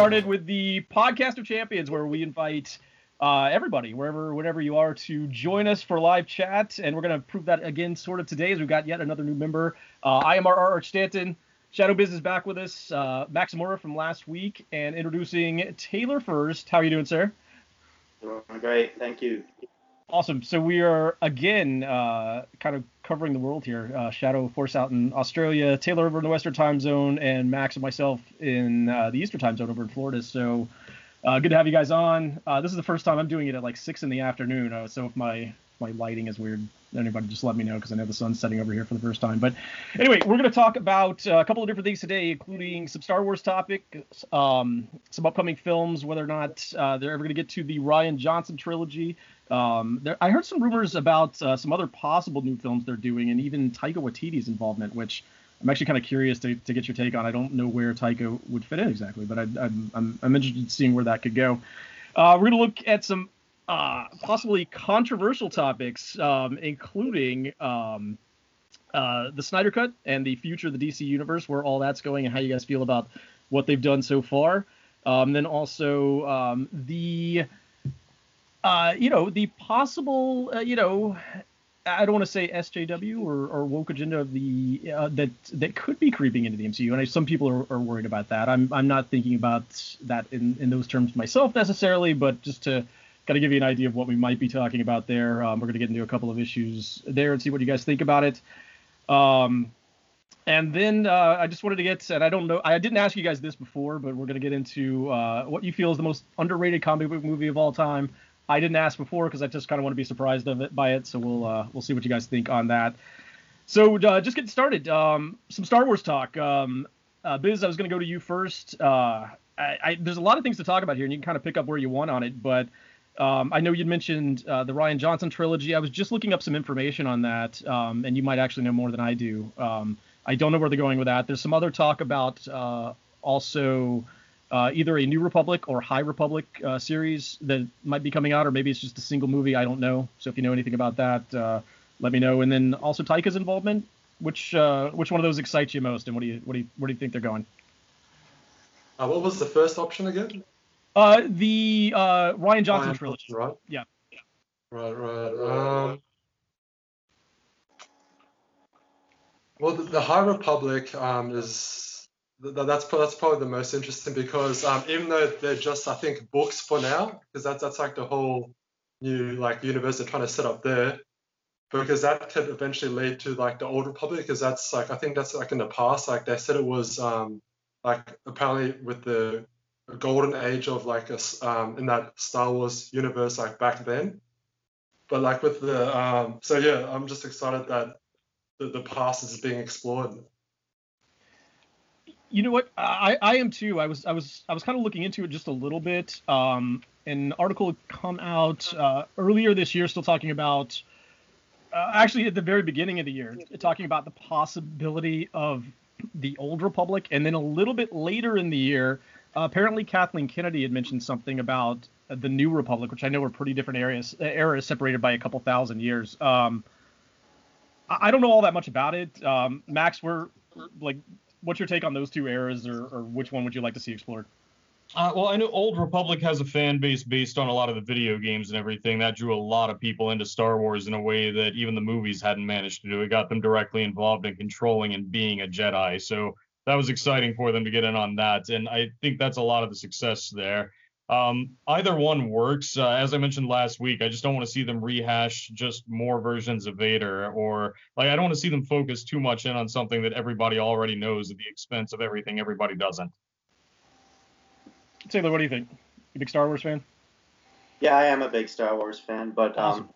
started with the podcast of champions, where we invite uh, everybody, wherever, wherever you are, to join us for live chat. And we're going to prove that again, sort of today, as we've got yet another new member. Uh, I am Arch Stanton. Shadow Business back with us. Uh, Max Amora from last week, and introducing Taylor first. How are you doing, sir? Doing great, thank you. Awesome. So we are again uh, kind of covering the world here. Uh, Shadow Force out in Australia, Taylor over in the Western Time Zone, and Max and myself in uh, the Eastern Time Zone over in Florida. So uh, good to have you guys on. Uh, this is the first time I'm doing it at like six in the afternoon. Uh, so if my my lighting is weird, anybody just let me know because I know the sun's setting over here for the first time. But anyway, we're going to talk about a couple of different things today, including some Star Wars topics, um, some upcoming films, whether or not they're ever going to get to the Rian Johnson trilogy. Um, there, I heard some rumors about uh, some other possible new films they're doing, and even Taika Waititi's involvement, which I'm actually kind of curious to, to get your take on. I don't know where Taika would fit in exactly, but I, am I'm, I'm interested in seeing where that could go. Uh, we're going to look at some uh, possibly controversial topics, um, including um, uh, the Snyder Cut and the future of the DC Universe, where all that's going, and how you guys feel about what they've done so far. Um, then also um, the uh, you know, the possible, uh, you know, I don't want to say SJW or, or woke agenda of the uh, that that could be creeping into the MCU, and I, some people are, are, worried about that. I'm I'm not thinking about that in, in those terms myself necessarily, but just to kind of give you an idea of what we might be talking about there. Um, we're going to get into a couple of issues there and see what you guys think about it. Um, and then uh, I just wanted to get, and I don't know, I didn't ask you guys this before, but we're going to get into uh, what you feel is the most underrated comic book movie of all time. I didn't ask before because I just kind of want to be surprised of it by it. So we'll uh, we'll see what you guys think on that. So uh, just getting started. Um, some Star Wars talk. Um, uh, Biz, I was going to go to you first. Uh, I, I, there's a lot of things to talk about here, and you can kind of pick up where you want on it. But um, I know you'd mentioned uh, the Rian Johnson trilogy. I was just looking up some information on that, um, and you might actually know more than I do. Um, I don't know where they're going with that. There's some other talk about uh, also uh, either a New Republic or High Republic uh, series that might be coming out, or maybe it's just a single movie. I don't know. So if you know anything about that, uh, let me know. And then also Taika's involvement. Which uh, which one of those excites you most, and what do you what do you where do you think they're going? Uh, what was the first option again? Uh, the Rian Johnson Rian trilogy. Right. Yeah. Right. Right. Um. Well, the, the High Republic um, is that's that's probably the most interesting because um, even though they're just I think books for now, because that's that's like the whole new like universe they're trying to set up there, because that could eventually lead to like the old republic, because that's like I think that's like in the past like they said it was um, like apparently with the golden age of like a, um, in that Star Wars universe like back then, but like with the um, so yeah I'm just excited that the, the past is being explored you know what? I, I am too. I was I was I was kind of looking into it just a little bit. Um, an article come out uh, earlier this year, still talking about uh, actually at the very beginning of the year, talking about the possibility of the old republic, and then a little bit later in the year, uh, apparently Kathleen Kennedy had mentioned something about the new republic, which I know are pretty different areas eras separated by a couple thousand years. Um, I, I don't know all that much about it. Um, Max, we're like what's your take on those two eras, or, or which one would you like to see explored? Uh, well, I know Old Republic has a fan base based on a lot of the video games and everything. That drew a lot of people into Star Wars in a way that even the movies hadn't managed to do. It got them directly involved in controlling and being a Jedi. So that was exciting for them to get in on that. And I think that's a lot of the success there. Um, either one works. Uh, as I mentioned last week, I just don't want to see them rehash just more versions of Vader, or like I don't want to see them focus too much in on something that everybody already knows at the expense of everything everybody doesn't. Taylor, what do you think? You big Star Wars fan? Yeah, I am a big Star Wars fan, but um,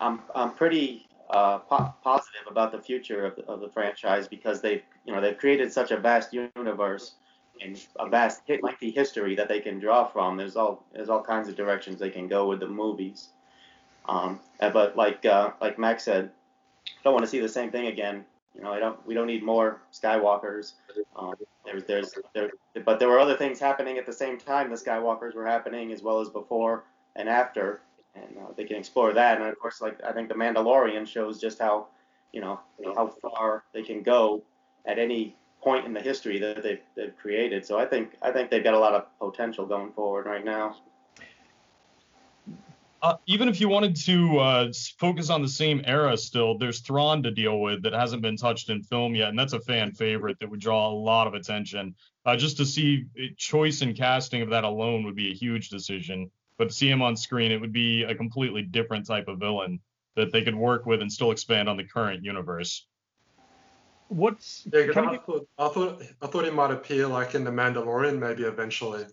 I'm I'm pretty uh, po- positive about the future of the, of the franchise because they've you know they've created such a vast universe and a vast hit lengthy history that they can draw from. There's all there's all kinds of directions they can go with the movies. Um, but like uh, like Max said, I don't want to see the same thing again. You know, I don't. We don't need more Skywalkers. Um, there's there's there, but there were other things happening at the same time. The Skywalkers were happening as well as before and after, and uh, they can explore that. And of course, like I think the Mandalorian shows just how, you know, how far they can go at any point in the history that they've, they've created. So I think I think they've got a lot of potential going forward right now. Uh, even if you wanted to uh, focus on the same era still, there's Thrawn to deal with that hasn't been touched in film yet, and that's a fan favorite that would draw a lot of attention. Uh, just to see choice and casting of that alone would be a huge decision. But to see him on screen, it would be a completely different type of villain that they could work with and still expand on the current universe. What's yeah, I, thought, I thought I thought he might appear like in the Mandalorian maybe eventually.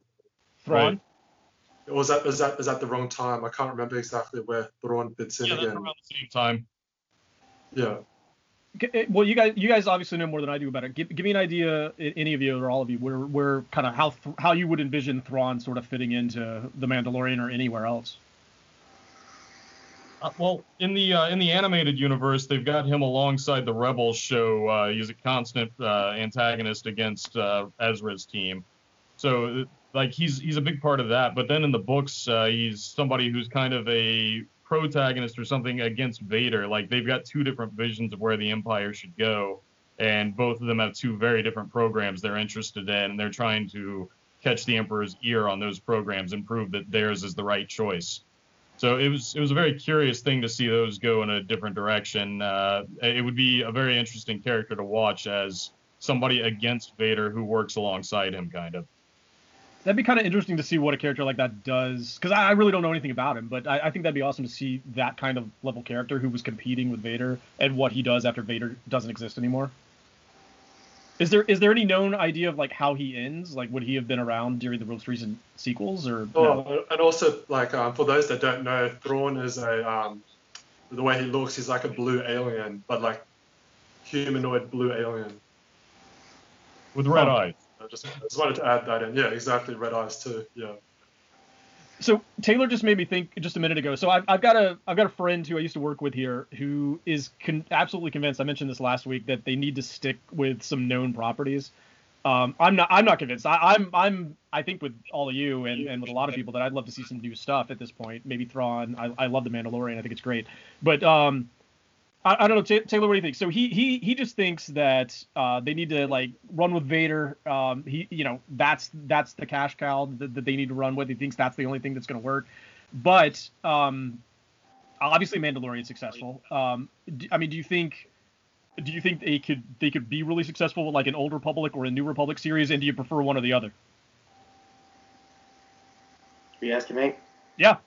Thrawn. Right. Or was that is that is that the wrong time? I can't remember exactly where Thrawn fits in yeah, again. Yeah, around the same time. Yeah. Eh, well, you guys, you guys obviously know more than I do about it. Give, give me an idea, any of you or all of you, where, where kind of how how you would envision Thrawn sort of fitting into the Mandalorian or anywhere else. Uh, well, in the uh, in the animated universe, they've got him alongside the Rebels show. Uh, he's a constant uh, antagonist against uh, Ezra's team. So like he's he's a big part of that. But then in the books, uh, he's somebody who's kind of a protagonist or something against Vader. Like they've got two different visions of where the Empire should go, and both of them have two very different programs they're interested in, and they're trying to catch the Emperor's ear on those programs and prove that theirs is the right choice. So it was it was a very curious thing to see those go in a different direction. Uh, it would be a very interesting character to watch as somebody against Vader who works alongside him, kind of that'd be kind of interesting to see what a character like that does because I, I, really don't know anything about him but I, I, think that'd be awesome to see that kind of level character who was competing with vader and what he does after vader doesn't exist anymore is there is there any known idea of like how he ends like would he have been around during the most recent sequels or oh no? and also like um, for those that don't know Thrawn is a um, the way he looks he's like a blue alien but like humanoid blue alien with red oh. eyes I just, I just wanted to add that in. Yeah, exactly. Red eyes too. Yeah. So Taylor just made me think just a minute ago. So I've, I've got a I've got a friend who I used to work with here who is con- absolutely convinced. I mentioned this last week that they need to stick with some known properties. Um, I'm not I'm not convinced. I, am I'm, I'm I think with all of you and, and with a lot of people that I'd love to see some new stuff at this point. Maybe Thrawn. I, I love the Mandalorian. I think it's great. But um, I, I, don't know, Taylor. What do you think? So he he he just thinks that uh, they need to like run with Vader. Um, he you know that's that's the cash cow that, that they need to run with. He thinks that's the only thing that's going to work. But um, obviously Mandalorian successful. Um, I mean, do you think? Do you think they could they could be really successful with like an old Republic or a New Republic series? And do you prefer one or the other? Are you asking me? Yeah.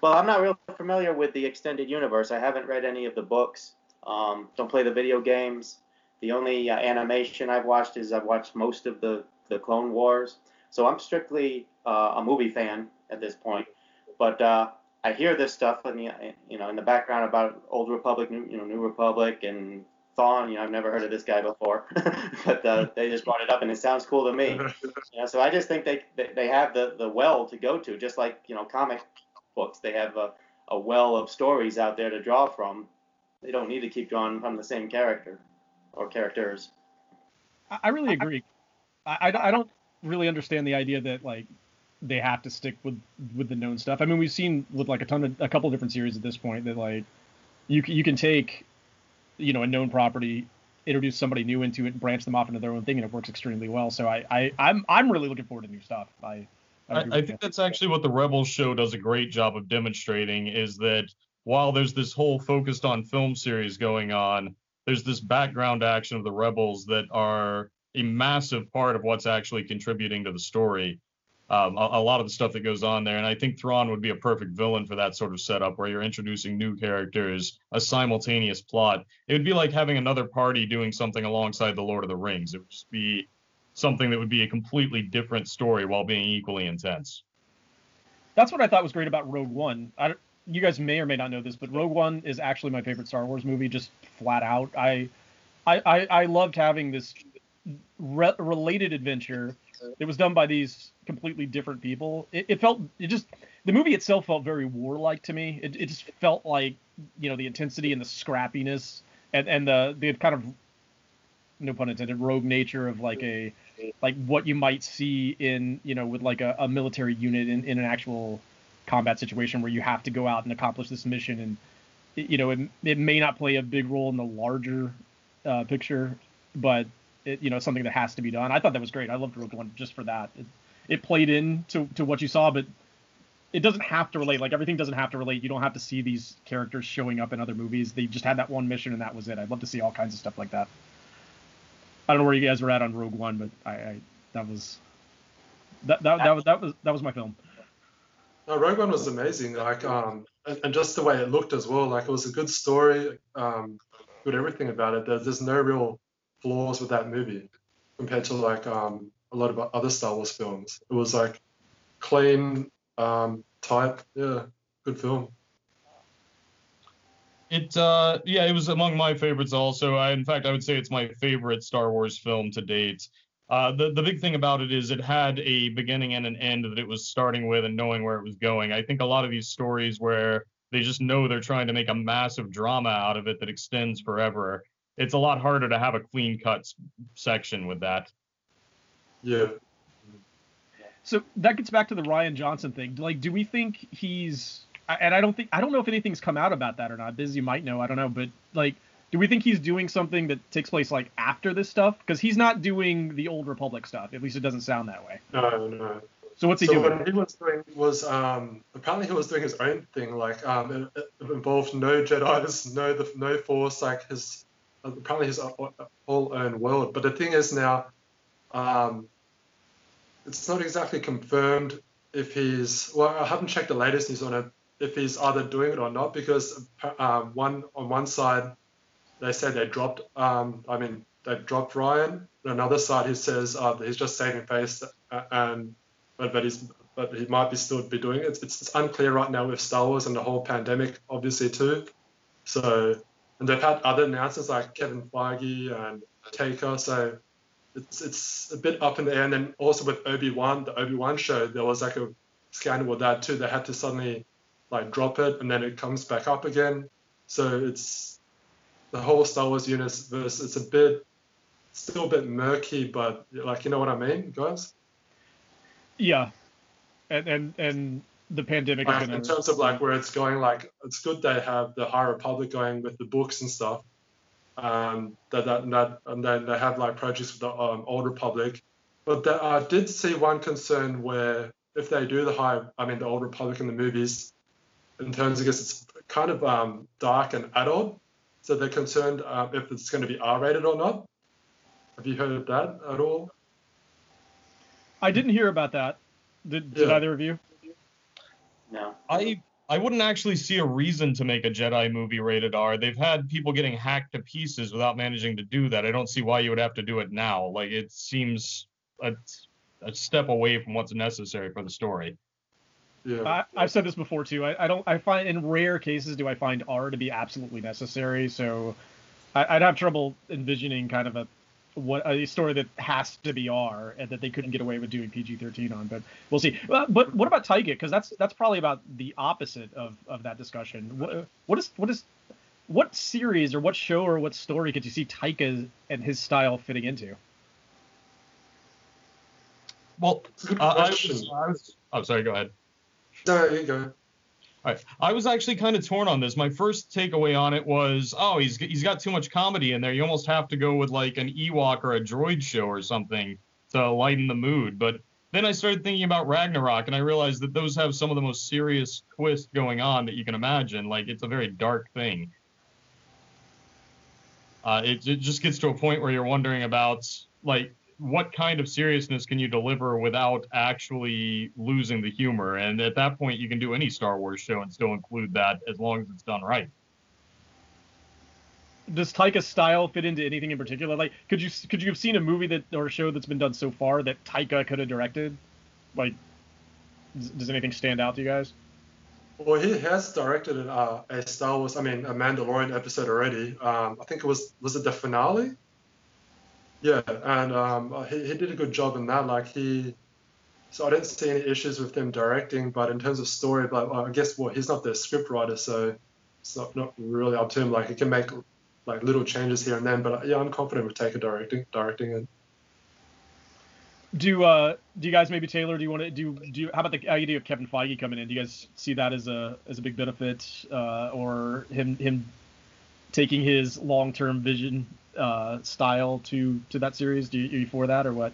Well, I'm not real familiar with the extended universe. I haven't read any of the books. Um, don't play the video games. The only uh, animation I've watched is I've watched most of the the Clone Wars. So I'm strictly uh, a movie fan at this point. But uh, I hear this stuff in the you know in the background about Old Republic, New, you know New Republic, and Thrawn. You know I've never heard of this guy before, but uh, they just brought it up and it sounds cool to me. You know, so I just think they they have the the well to go to, just like you know comic books. They have a, a well of stories out there to draw from. They don't need to keep drawing from the same character or characters. I really agree. I, I, I don't really understand the idea that like they have to stick with with the known stuff. I mean, we've seen with like a ton of a couple of different series at this point that like you you can take you know a known property, introduce somebody new into it, and branch them off into their own thing, and it works extremely well. So I, I I'm I'm really looking forward to new stuff. I I, I think that's actually what the Rebels show does a great job of demonstrating is that while there's this whole focused on film series going on, there's this background action of the Rebels that are a massive part of what's actually contributing to the story. Um, a, a, lot of the stuff that goes on there, and I think Thrawn would be a perfect villain for that sort of setup where you're introducing new characters, a simultaneous plot. It would be like having another party doing something alongside the Lord of the Rings. It would just be something that would be a completely different story while being equally intense. That's what I thought was great about Rogue One. I, you guys may or may not know this, but Rogue One is actually my favorite Star Wars movie, just flat out. I I, I, I loved having this re- related adventure. It was done by these completely different people. It, it, felt it just the movie itself felt very warlike to me. It, it just felt like you know the intensity and the scrappiness and and the the kind of no pun intended rogue nature of like a like what you might see in you know with like a, a military unit in, in an actual combat situation where you have to go out and accomplish this mission and you know it, it may not play a big role in the larger uh, picture but it, you know something that has to be done. I thought that was great. I loved Rogue One just for that. It, it played in to, to what you saw, but it doesn't have to relate. Like everything doesn't have to relate. You don't have to see these characters showing up in other movies. They just had that one mission and that was it. I'd love to see all kinds of stuff like that. I don't know where you guys were at on Rogue One, but I, I that was that, that that was that was that was my film. No, Rogue One was amazing. Like um and, and just the way it looked as well. Like it was a good story, um, good everything about it. There's, there's no real flaws with that movie compared to like um a lot of other Star Wars films. It was like clean, um, tight. Yeah, good film. It uh yeah, it was among my favorites also. I in fact I would say it's my favorite Star Wars film to date. Uh, the the big thing about it is it had a beginning and an end that it was starting with and knowing where it was going. I think a lot of these stories where they just know they're trying to make a massive drama out of it that extends forever. It's a lot harder to have a clean cut section with that. Yeah. So that gets back to the Rian Johnson thing. Like, do we think he's and I don't think I don't know if anything's come out about that or not. Busy might know. I don't know, but like, do we think he's doing something that takes place like after this stuff? Because he's not doing the old Republic stuff. At least it doesn't sound that way. No, no. So what's he so doing? what he was doing was um, apparently he was doing his own thing. Like um, it, it involved no Jedi's, no the no Force. Like his apparently his whole own world. But the thing is now, um, it's not exactly confirmed if he's. Well, I haven't checked the latest news on it. If he's either doing it or not, because um, one on one side they say they dropped. Um, I mean, they dropped Rian. On another side, he says uh, he's just saving face, uh, and but but he's but he might be still be doing it. It's, it's unclear right now with Star Wars and the whole pandemic, obviously too. So and they've had other announcements like Kevin Feige and Taika. So it's it's a bit up in the air. And then also with Obi Wan, the Obi Wan show, there was like a scandal with that too. They had to suddenly like drop it and then it comes back up again. So it's the whole Star Wars universe. It's a bit still a bit murky, but like you know what I mean, guys. Yeah, and and and the pandemic. Like, in terms of like where it's going, like it's good they have the High Republic going with the books and stuff. Um, that that, that and then they have like projects with the um, Old Republic. But I did see one concern where if they do the High, I mean the Old Republic in the movies, in terms of I guess it's kind of um, dark and adult. So they're concerned uh, if it's going to be R-rated or not. Have you heard of that at all? I didn't hear about that. Did, did Yeah. either of you? No. I I wouldn't actually see a reason to make a Jedi movie rated R. They've had people getting hacked to pieces without managing to do that. I don't see why you would have to do it now. Like it seems a, a step away from what's necessary for the story. Yeah. I, I've said this before too. I, I don't. I find in rare cases do I find R to be absolutely necessary. So I, I'd have trouble envisioning kind of a what a story that has to be R and that they couldn't get away with doing PG-13 on. But we'll see. Well, but what about Taika? Because that's that's probably about the opposite of, of that discussion. What, what is what is what series or what show or what story could you see Taika and his style fitting into? Well, It's a good uh, I question. was, I was. Oh, sorry. Go ahead. No, you go. I was actually kind of torn on this. My first takeaway on it was, oh, he's he's got too much comedy in there. You almost have to go with like an Ewok or a droid show or something to lighten the mood. But then I started thinking about Ragnarok, and I realized that those have some of the most serious twists going on that you can imagine. Like it's a very dark thing. Uh, it, it just gets to a point where you're wondering about like what kind of seriousness can you deliver without actually losing the humor? And at that point, you can do any Star Wars show and still include that as long as it's done right. does Taika's style fit into anything in particular? Like, could you could you have seen a movie that or a show that's been done so far that Taika could have directed? Like, does, does anything stand out to you guys? Well, he has directed uh, a Star Wars, I mean, a Mandalorian episode already. Um, I think it was was it the finale? Yeah, and um, he, he did a good job in that. Like he, so I didn't see any issues with them directing, but in terms of story, but I guess what he's not the script writer, so it's not, not really up to him. Like he can make like little changes here and then, but yeah, I'm confident with Taika directing directing it. Do uh do you guys maybe Taylor? Do you want to do do you, how about the idea of Kevin Feige coming in? Do you guys see that as a as a big benefit, uh, or him him taking his long term vision uh, style to to that series? Do you, are you for that or what?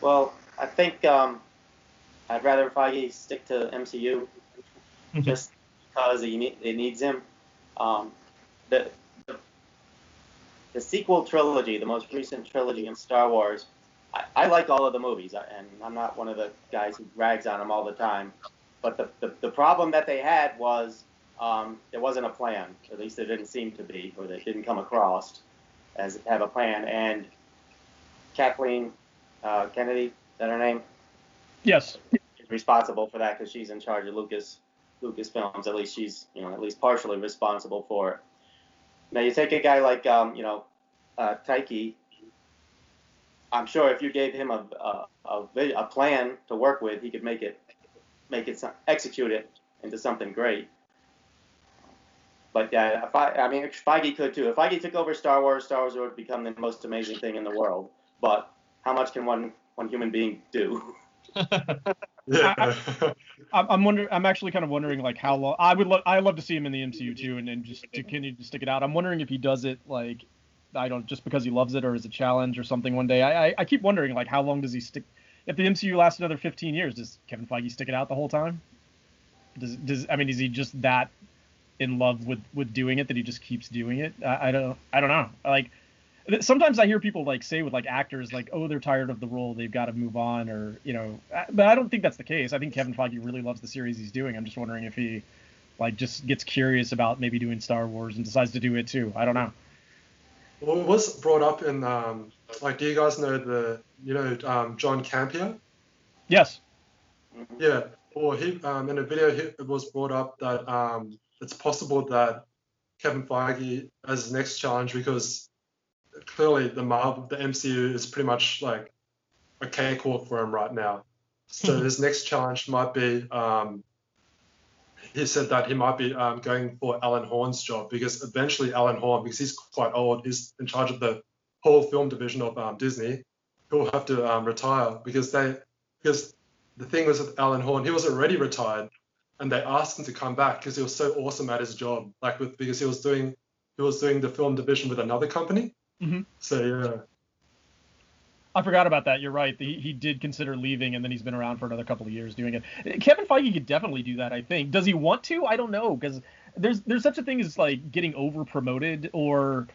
Well, I think um, I'd rather Feige stick to MCU just because it, need, it needs him. Um, the, the, the sequel trilogy, the most recent trilogy in Star Wars, I, I like all of the movies, and I'm not one of the guys who rags on them all the time. But the, the, the problem that they had was um, there wasn't a plan. At least there didn't seem to be, or they didn't come across as have a plan. And Kathleen uh, Kennedy, is that her name? Yes. Is responsible for that because she's in charge of Lucas Lucas Films. At least she's you know at least partially responsible for it. Now you take a guy like um, you know uh, Taika. I'm sure if you gave him a, a, a, a plan to work with, he could make it make it execute it into something great. But yeah, if I, I mean, Feige could too. If Feige took over Star Wars, Star Wars would become the most amazing thing in the world. But how much can one one human being do? I, am wondering. I'm actually kind of wondering, like, how long. I would. Lo- I love to see him in the MCU too, and, and just to continue to stick it out. I'm wondering if he does it like, I don't just because he loves it or as a challenge or something one day. I, I, I keep wondering, like, how long does he stick? If the MCU lasts another 15 years, does Kevin Feige stick it out the whole time? Does does I mean, is he just that in love with with doing it that he just keeps doing it. I, I don't I don't know. Like sometimes I hear people like say with like actors like oh they're tired of the role they've got to move on or you know but I don't think that's the case. I think Kevin Feige really loves the series he's doing. I'm just wondering if he like just gets curious about maybe doing Star Wars and decides to do it too. I don't know. Well, it was brought up in um, like do you guys know the you know um, John Campea? Yes. Yeah. Or he um, in a video it was brought up that um, it's possible that Kevin Feige as his next challenge because clearly the Marvel, the MCU is pretty much like a cakewalk for him right now. So his next challenge might be, um, he said that he might be um, going for Alan Horn's job because eventually Alan Horn, because he's quite old, he's in charge of the whole film division of um, Disney. He'll have to um, retire because they, because the thing was with Alan Horn, he was already retired and they asked him to come back because he was so awesome at his job, like with because he was doing he was doing the film division with another company. Mm-hmm. So yeah. I forgot about that. You're right. He, he did consider leaving, and then he's been around for another couple of years doing it. Kevin Feige could definitely do that. I think. Does he want to? I don't know, because there's there's such a thing as like getting over promoted, or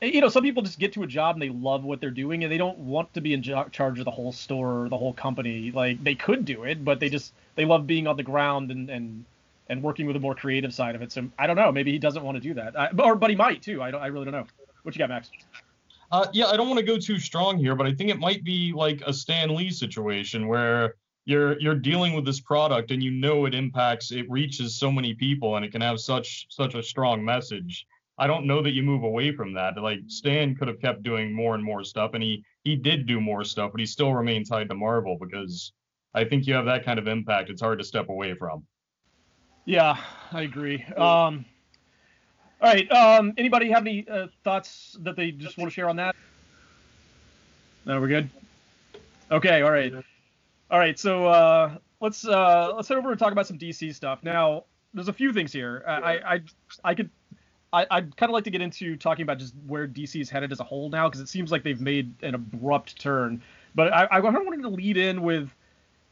you know, some people just get to a job and they love what they're doing, and they don't want to be in charge of the whole store or the whole company. Like they could do it, but they just they love being on the ground and and and working with a more creative side of it. So I don't know. Maybe he doesn't want to do that, I, or but he might too. I don't. I really don't know. What you got, Max? Uh, yeah, I don't want to go too strong here, but I think it might be like a Stan Lee situation where you're you're dealing with this product and you know it impacts, it reaches so many people, and it can have such such a strong message. I don't know that you move away from that. Like Stan could have kept doing more and more stuff, and he he did do more stuff, but he still remains tied to Marvel because I think you have that kind of impact. It's hard to step away from. Yeah, I agree. Um, all right. Um, anybody have any uh, thoughts that they just want to share on that? No, we're good. Okay. All right. All right. So uh, let's uh, let's head over and talk about some DC stuff. Now, there's a few things here. I I I could I, would kind of like to get into talking about just where DC is headed as a whole now, because it seems like they've made an abrupt turn. But I, I wanted to lead in with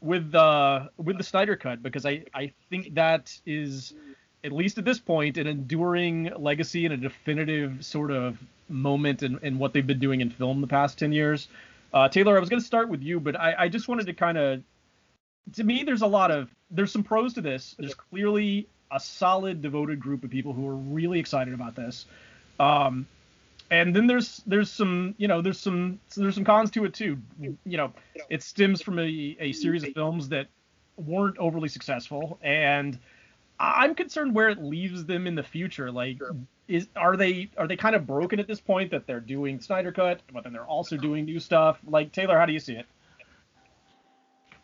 with uh with the Snyder cut because I I think that is at least at this point an enduring legacy and a definitive sort of moment in, in what they've been doing in film the past 10 years. Uh, Taylor, I was going to start with you, but I, I just wanted to kind of to me there's a lot of there's some pros to this. There's clearly a solid devoted group of people who are really excited about this. Um, and then there's there's some you know there's some there's some cons to it too. You know, it stems from a, a series of films that weren't overly successful, and I'm concerned where it leaves them in the future. Like, is are they are they kind of broken at this point that they're doing Snyder Cut, but then they're also doing new stuff? Like Taylor, how do you see it?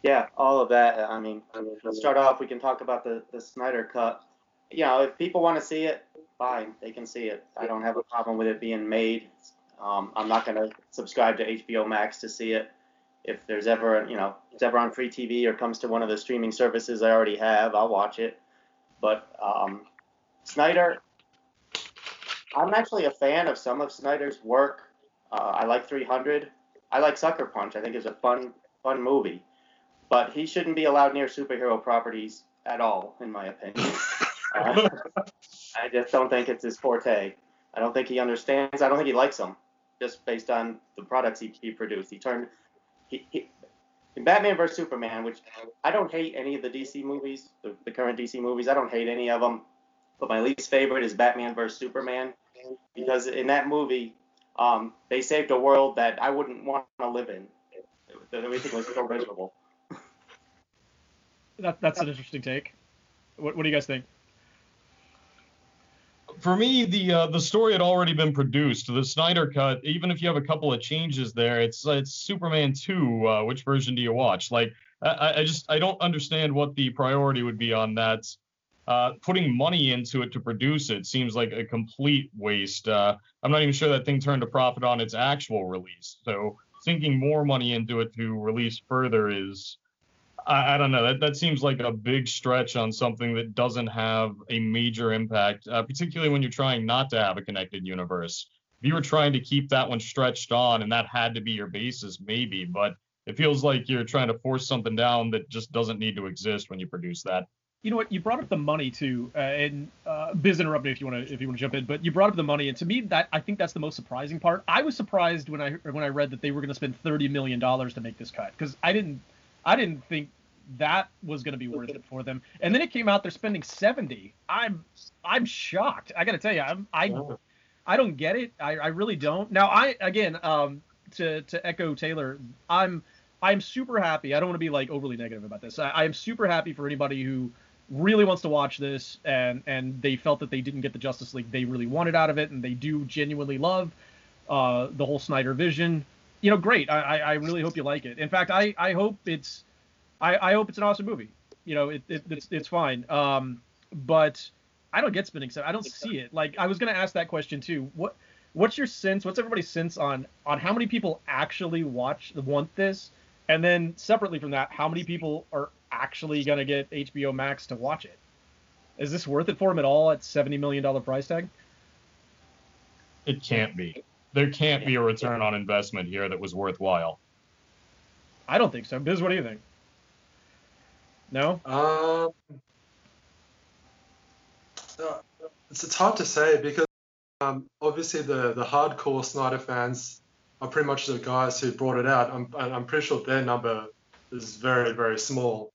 Yeah, all of that. I mean, let's start off. We can talk about the the Snyder Cut. You know, if people want to see it, fine, they can see it. I don't have a problem with it being made. Um, I'm not going to subscribe to HBO Max to see it. If there's ever, you know, it's ever on free TV or comes to one of the streaming services I already have, I'll watch it. But um, Snyder, I'm actually a fan of some of Snyder's work. Uh, I like 300. I like Sucker Punch. I think it's a fun, fun movie. But he shouldn't be allowed near superhero properties at all, in my opinion. uh, I just don't think it's his forte. I don't think he understands. I don't think he likes them, just based on the products he, he produced. He turned he, he in Batman vs Superman, which I don't hate any of the DC movies, the, the current DC movies. I don't hate any of them, but my least favorite is Batman vs Superman because in that movie, um, they saved a world that I wouldn't want to live in. Everything was so miserable. That, that's an interesting take. What, what do you guys think? for me, the uh, the story had already been produced. The Snyder cut, even if you have a couple of changes there, it's it's Superman 2. Uh, which version do you watch? Like, I, I just I don't understand what the priority would be on that. Uh, putting money into it to produce it seems like a complete waste. Uh, I'm not even sure that thing turned a profit on its actual release. So sinking more money into it to release further is I, I, don't know. That that seems like a big stretch on something that doesn't have a major impact, uh, particularly when you're trying not to have a connected universe. If you were trying to keep that one stretched on, and that had to be your basis, maybe, but it feels like you're trying to force something down that just doesn't need to exist when you produce that. You know what? You brought up the money too, uh, and uh, Biz interrupt me if you want to if you want to jump in. But you brought up the money, and to me, that I think that's the most surprising part. I was surprised when I when I read that they were going to spend thirty million dollars to make this cut because I didn't I didn't think that was going to be worth it for them. And then it came out they're spending 70. I'm I'm shocked. I got to tell you, I'm I I don't get it. I, I really don't. Now I again um to to echo Taylor, I'm I'm super happy. I don't want to be like overly negative about this. I, I am super happy for anybody who really wants to watch this and and they felt that they didn't get the Justice League they really wanted out of it and they do genuinely love uh, the whole Snyder vision. You know, great. I, I really hope you like it. In fact, I, I hope it's I, I hope it's an awesome movie. You know, it, it it's it's fine. Um, but I don't get spinning set. I don't see it. Like I was gonna ask that question too. What what's your sense? What's everybody's sense on on how many people actually watch want this? And then separately from that, how many people are actually gonna get HBO Max to watch it? Is this worth it for them at all at seventy million dollar price tag? It can't be. There can't be a return on investment here that was worthwhile. I don't think so. Biz, what do you think? No. Um, uh, it's, it's hard to say because um, obviously the the hardcore Snyder fans are pretty much the guys who brought it out. I'm I'm pretty sure their number is very very small.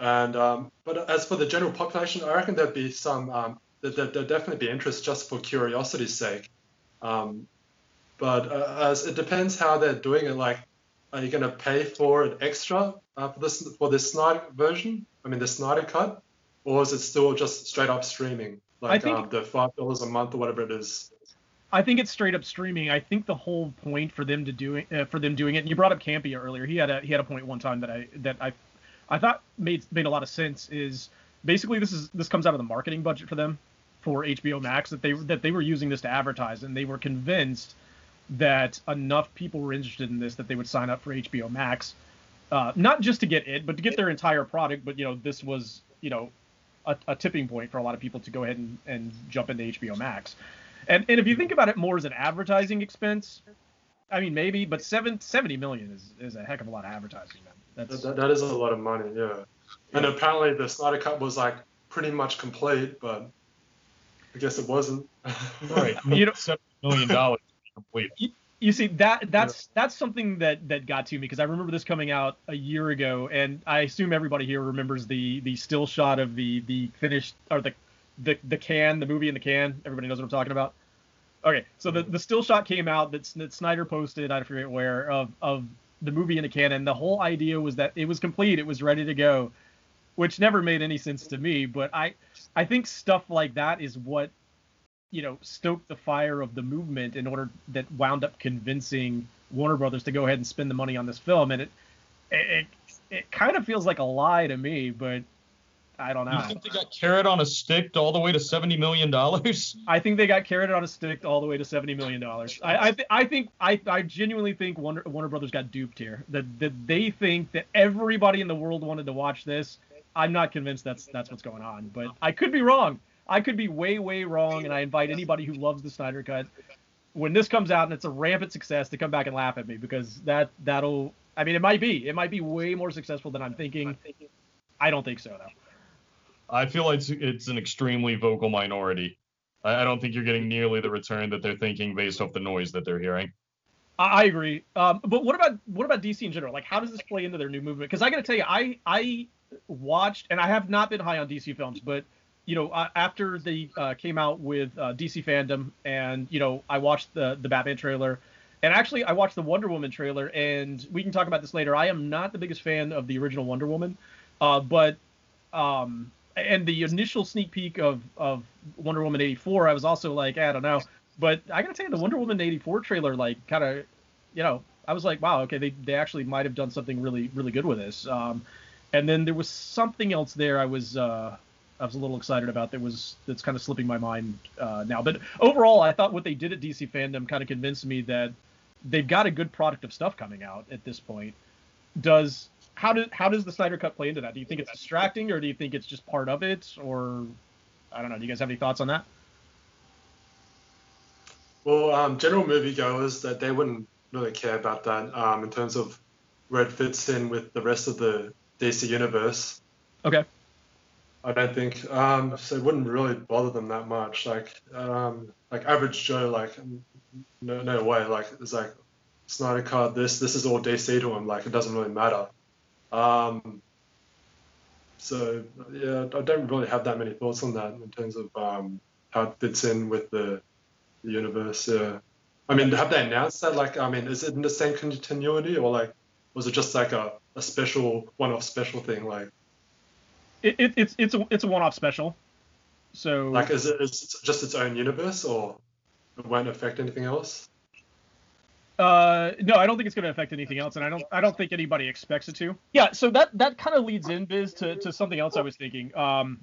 And um, but as for the general population, I reckon there'd be some um, there, there'd definitely be interest just for curiosity's sake. Um, but uh, as it depends how they're doing it. Like are you going to pay for it extra uh, for this for this Snyder version? I mean, the Snyder cut, or is it still just straight up streaming, like think, um, the five dollars a month or whatever it is? I think it's straight up streaming. I think the whole point for them to doing uh, for them doing it. And you brought up Campea earlier. He had a he had a point one time that I that I I thought made made a lot of sense. Is basically this is this comes out of the marketing budget for them for HBO Max that they that they were using this to advertise, and they were convinced that enough people were interested in this that they would sign up for HBO Max, uh, not just to get it, but to get their entire product. But you know, this was you know a, a tipping point for a lot of people to go ahead and, and jump into HBO Max. And and if you think about it more as an advertising expense, I mean maybe, but seven, 70 million is, is a heck of a lot of advertising. Man. That's that, that is a lot of money, yeah. yeah. And apparently the Snyder Cut was like pretty much complete, but I guess it wasn't. right. You know, seven million dollars complete. You, you see that that's yeah. that's something that that got to me because I remember this coming out a year ago, and I assume everybody here remembers the the still shot of the the finished or the the the can, the movie in the can. Everybody knows what I'm talking about. Okay, so the, the still shot came out that, that Snyder posted, I forget where, of of the movie in the can, and the whole idea was that it was complete, it was ready to go, which never made any sense to me. But I I think stuff like that is what you know, stoke the fire of the movement in order that wound up convincing Warner Brothers to go ahead and spend the money on this film. And it, it, it kind of feels like a lie to me, but I don't know. You think they got carrot on a stick all the way to seventy million dollars? I think they got carrot on a stick all the way to seventy million dollars. I I, th- I, think I, I genuinely think Warner, Warner Brothers got duped here. That that they think that everybody in the world wanted to watch this. I'm not convinced that's that's what's going on, but I could be wrong. I could be way, way wrong, and I invite anybody who loves the Snyder Cut when this comes out and it's a rampant success to come back and laugh at me because that that'll. I mean, it might be. It might be way more successful than I'm thinking. I don't think so though. I feel like it's, it's an extremely vocal minority. I, I don't think you're getting nearly the return that they're thinking based off the noise that they're hearing. I, I agree. Um, but what about what about DC in general? Like, how does this play into their new movement? Because I got to tell you, I I watched and I have not been high on DC films, but you know, uh, after they uh, came out with uh, DC fandom, and you know, I watched the the Batman trailer, and actually I watched the Wonder Woman trailer, and we can talk about this later. I am not the biggest fan of the original Wonder Woman, uh, but um, and the initial sneak peek of of Wonder Woman 84, I was also like, I don't know. But I gotta tell you, the Wonder Woman 84 trailer, like, kind of, you know, I was like, wow, okay, they they actually might have done something really really good with this. Um, and then there was something else there. I was uh, I was a little excited about that was that's kind of slipping my mind uh, now. But overall, I thought what they did at DC fandom kind of convinced me that they've got a good product of stuff coming out at this point. Does how does how does the Snyder Cut play into that? Do you think it's distracting, or do you think it's just part of it, or I don't know. Do you guys have any thoughts on that? Well, um, general moviegoers that they wouldn't really care about that um, in terms of where it fits in with the rest of the DC universe. Okay. I don't think um, so. It wouldn't really bother them that much. Like um, like average Joe, like no no way. Like it's like Snyder Cut. This this is all DC to him. Like it doesn't really matter. Um, so yeah, I don't really have that many thoughts on that in terms of um, how it fits in with the, the universe. Yeah. I mean, have they announced that? Like, I mean, is it in the same continuity, or like, was it just like a, a special one-off special thing? Like, it, it, it's it's a it's a one-off special. So like, is it is just its own universe, or it won't affect anything else? Uh, no, I don't think it's going to affect anything else, and I don't I don't think anybody expects it to. Yeah, so that that kind of leads in biz to, to something else I was thinking. Um,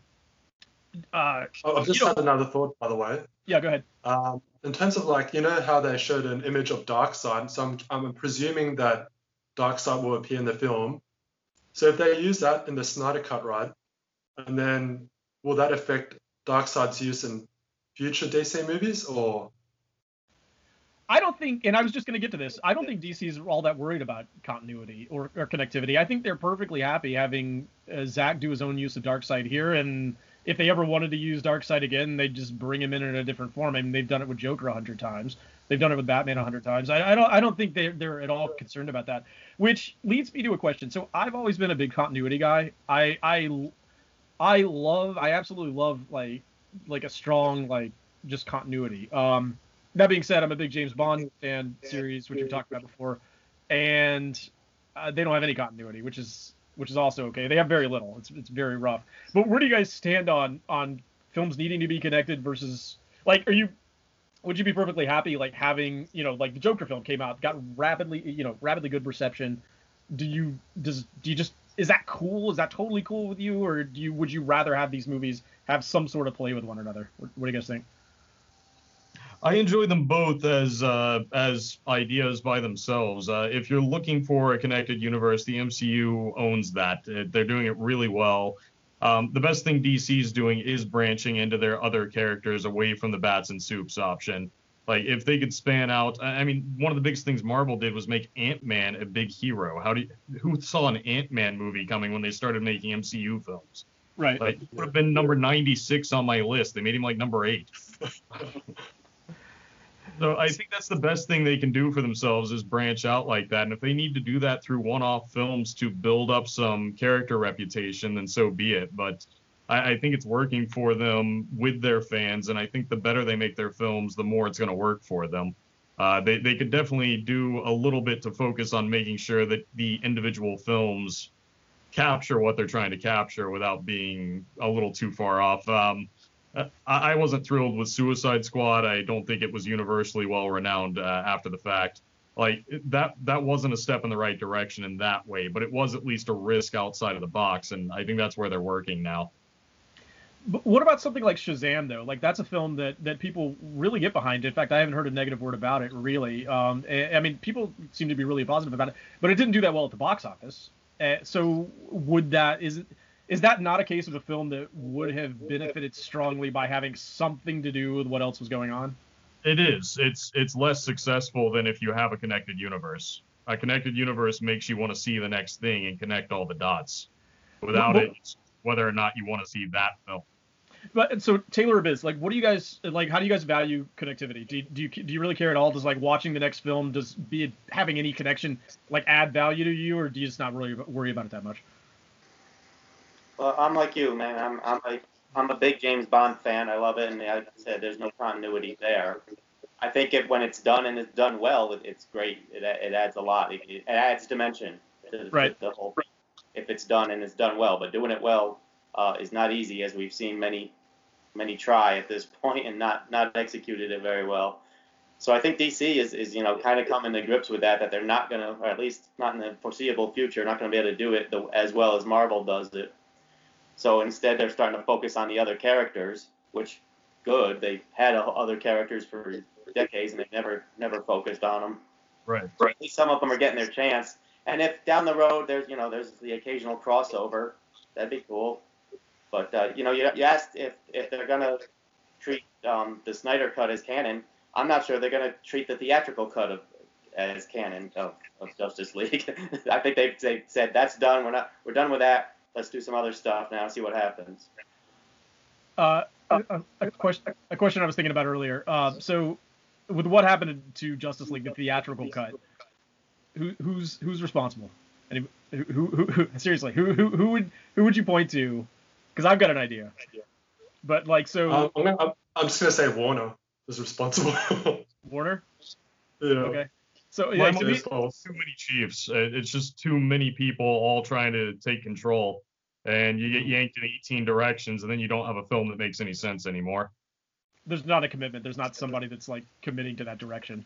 uh, oh, I've just had know, another thought, by the way. Yeah, go ahead. Um, in terms of like, you know how they showed an image of Darkseid, so I'm, I'm presuming that Darkseid will appear in the film. So if they use that in the Snyder Cut, right, and then will that affect Darkseid's use in future DC movies, or I don't think, and I was just going to get to this. I don't think DC is all that worried about continuity or, or connectivity. I think they're perfectly happy having uh, Zack do his own use of Darkseid here, and if they ever wanted to use Darkseid again, they'd just bring him in in a different form. I mean, they've done it with Joker a hundred times. They've done it with Batman a hundred times. I, I, don't, I don't think they're they're at all concerned about that. Which leads me to a question. So I've always been a big continuity guy. I, I, I love, I absolutely love like, like a strong like just continuity. Um, that being said, I'm a big James Bond fan series, which we've talked about before, and uh, they don't have any continuity, which is which is also okay. They have very little. It's it's very rough. But where do you guys stand on on films needing to be connected versus like are you would you be perfectly happy like having you know like the Joker film came out got rapidly you know rapidly good reception. Do you does do you just is that cool? Is that totally cool with you, or do you would you rather have these movies have some sort of play with one another? What, what do you guys think? I enjoy them both as uh, as ideas by themselves. Uh, if you're looking for a connected universe, the MCU owns that. They're doing it really well. Um, the best thing DC is doing is branching into their other characters away from the bats and soups option. Like if they could span out, I mean, one of the biggest things Marvel did was make Ant Man a big hero. How do you, who saw an Ant Man movie coming when they started making MCU films? Right. Like would have been number 96 on my list. They made him like number eight. So I think that's the best thing they can do for themselves is branch out like that. And if they need to do that through one-off films to build up some character reputation, then so be it. But I, I think it's working for them with their fans, and I think the better they make their films, the more it's going to work for them. Uh, they they could definitely do a little bit to focus on making sure that the individual films capture what they're trying to capture without being a little too far off. Um, I wasn't thrilled with Suicide Squad. I don't think it was universally well renowned uh, after the fact. Like that, that wasn't a step in the right direction in that way, but it was at least a risk outside of the box, and I think that's where they're working now. But what about something like Shazam though? Like that's a film that that people really get behind. In fact, I haven't heard a negative word about it really. Um, I mean, people seem to be really positive about it, but it didn't do that well at the box office. Uh, so would that is is that not a case of a film that would have benefited strongly by having something to do with what else was going on? It is. It's it's less successful than if you have a connected universe. A connected universe makes you want to see the next thing and connect all the dots. Without Well- it, whether or not you want to see that film. But so Taylor Abyss, like, what do you guys like? How do you guys value connectivity? Do you, do you do you really care at all? Does like watching the next film, does be having any connection like add value to you, or do you just not really worry about it that much? Well, I'm like you, man. I'm I'm a I'm a big James Bond fan. I love it, and like I said, there's no continuity there. I think if when it's done and it's done well, it, it's great. It, it adds a lot. It, it adds dimension to the, Right. the whole. If it's done and it's done well, but doing it well uh, is not easy, as we've seen many many try at this point and not not executed it very well. So I think DC is, is you know kind of coming to grips with that that they're not gonna, or at least not in the foreseeable future, not gonna be able to do it the, as well as Marvel does it. So instead, they're starting to focus on the other characters, which good. They had other characters for decades and they never never focused on them. Right. So at least some of them are getting their chance. And if down the road there's you know there's the occasional crossover, that'd be cool. But uh, you know you, you asked if if they're gonna treat um, the Snyder cut as canon. I'm not sure they're gonna treat the theatrical cut of as canon of, of Justice League. I think they they said that's done. We're not we're done with that. Let's do some other stuff now. See what happens. Uh, a, a question, a question I was thinking about earlier. Uh, so, with what happened to Justice League, the theatrical cut, who, who's who's responsible? Any, who, who, who, seriously, who, who, who would who would you point to? Because I've got an idea. But like, so Um, I'm, gonna, I'm, I'm just gonna say Warner is responsible. Warner. yeah. Okay. So yeah, Mine to me, be too many chiefs. Uh, It's just too many people all trying to take control, and you get yanked in 18 directions, and then you don't have a film that makes any sense anymore. there's not a commitment. There's not somebody that's like committing to that direction,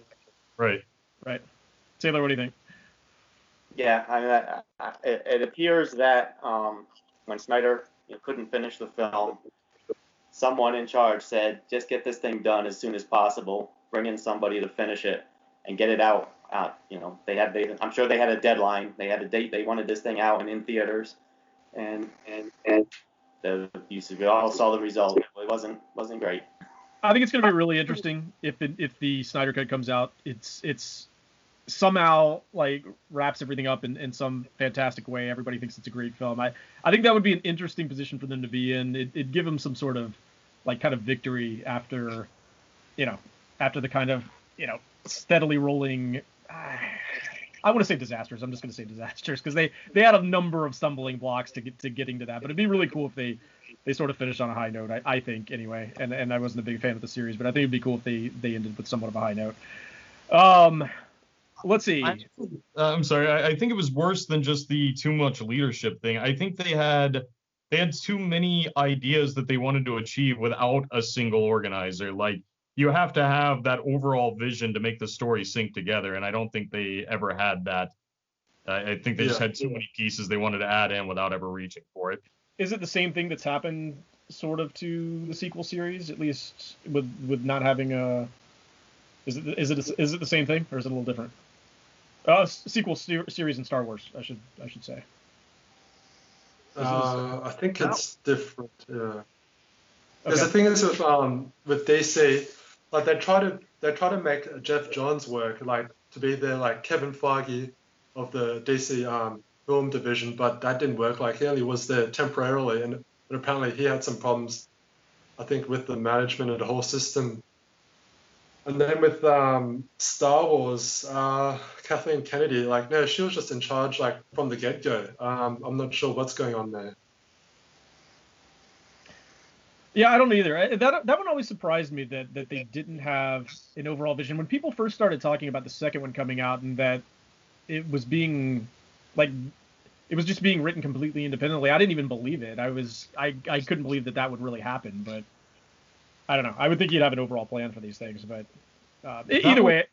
Right. right? Taylor, what do you think? Yeah, I mean, I, I, it, it appears that um, when Snyder you know, couldn't finish the film, someone in charge said, "Just get this thing done as soon as possible. Bring in somebody to finish it and get it out." Out, you know, they had they. I'm sure they had a deadline. They had a date. They wanted this thing out and in theaters, and and and the you all saw the result. It wasn't wasn't great. I think it's going to be really interesting if it, if the Snyder Cut comes out. It's it's somehow like wraps everything up in, in some fantastic way. Everybody thinks it's a great film. I, I think that would be an interesting position for them to be in. It, it'd give them some sort of like kind of victory after, you know, after the kind of you know steadily rolling. I want to say disasters. I'm just going to say disasters because they they had a number of stumbling blocks to get to getting to that. But it'd be really cool if they they sort of finished on a high note. I, I think anyway. And and I wasn't a big fan of the series, but I think it'd be cool if they they ended with somewhat of a high note. Um, let's see. I, uh, I'm sorry. I, I think it was worse than just the too much leadership thing. I think they had they had too many ideas that they wanted to achieve without a single organizer. Like you have to have that overall vision to make the story sync together, and I don't think they ever had that. Uh, I think they just had too many pieces they wanted to add in without ever reaching for it. Is it the same thing that's happened sort of to the sequel series, at least with with not having a? Is it is it is it the same thing or is it a little different? Uh, sequel ser- series in Star Wars, I should I should say. Uh, I think it's different. Yeah. Okay. Because the thing is with um with DC, like they try to they try to make Geoff Johns work like to be the like Kevin Feige of the DC um film division, but that didn't work. Like he only was there temporarily, and, and apparently he had some problems, I think, with the management of the whole system. And then with um, Star Wars, uh, Kathleen Kennedy, like no, she was just in charge like from the get go. Um, I'm not sure what's going on there. Yeah, I don't either. I, that that one always surprised me that that they didn't have an overall vision. When people first started talking about the second one coming out and that it was being like it was just being written completely independently, I didn't even believe it. I was I I couldn't believe that that would really happen. But I don't know. I would think you'd have an overall plan for these things. But uh, That either one- way,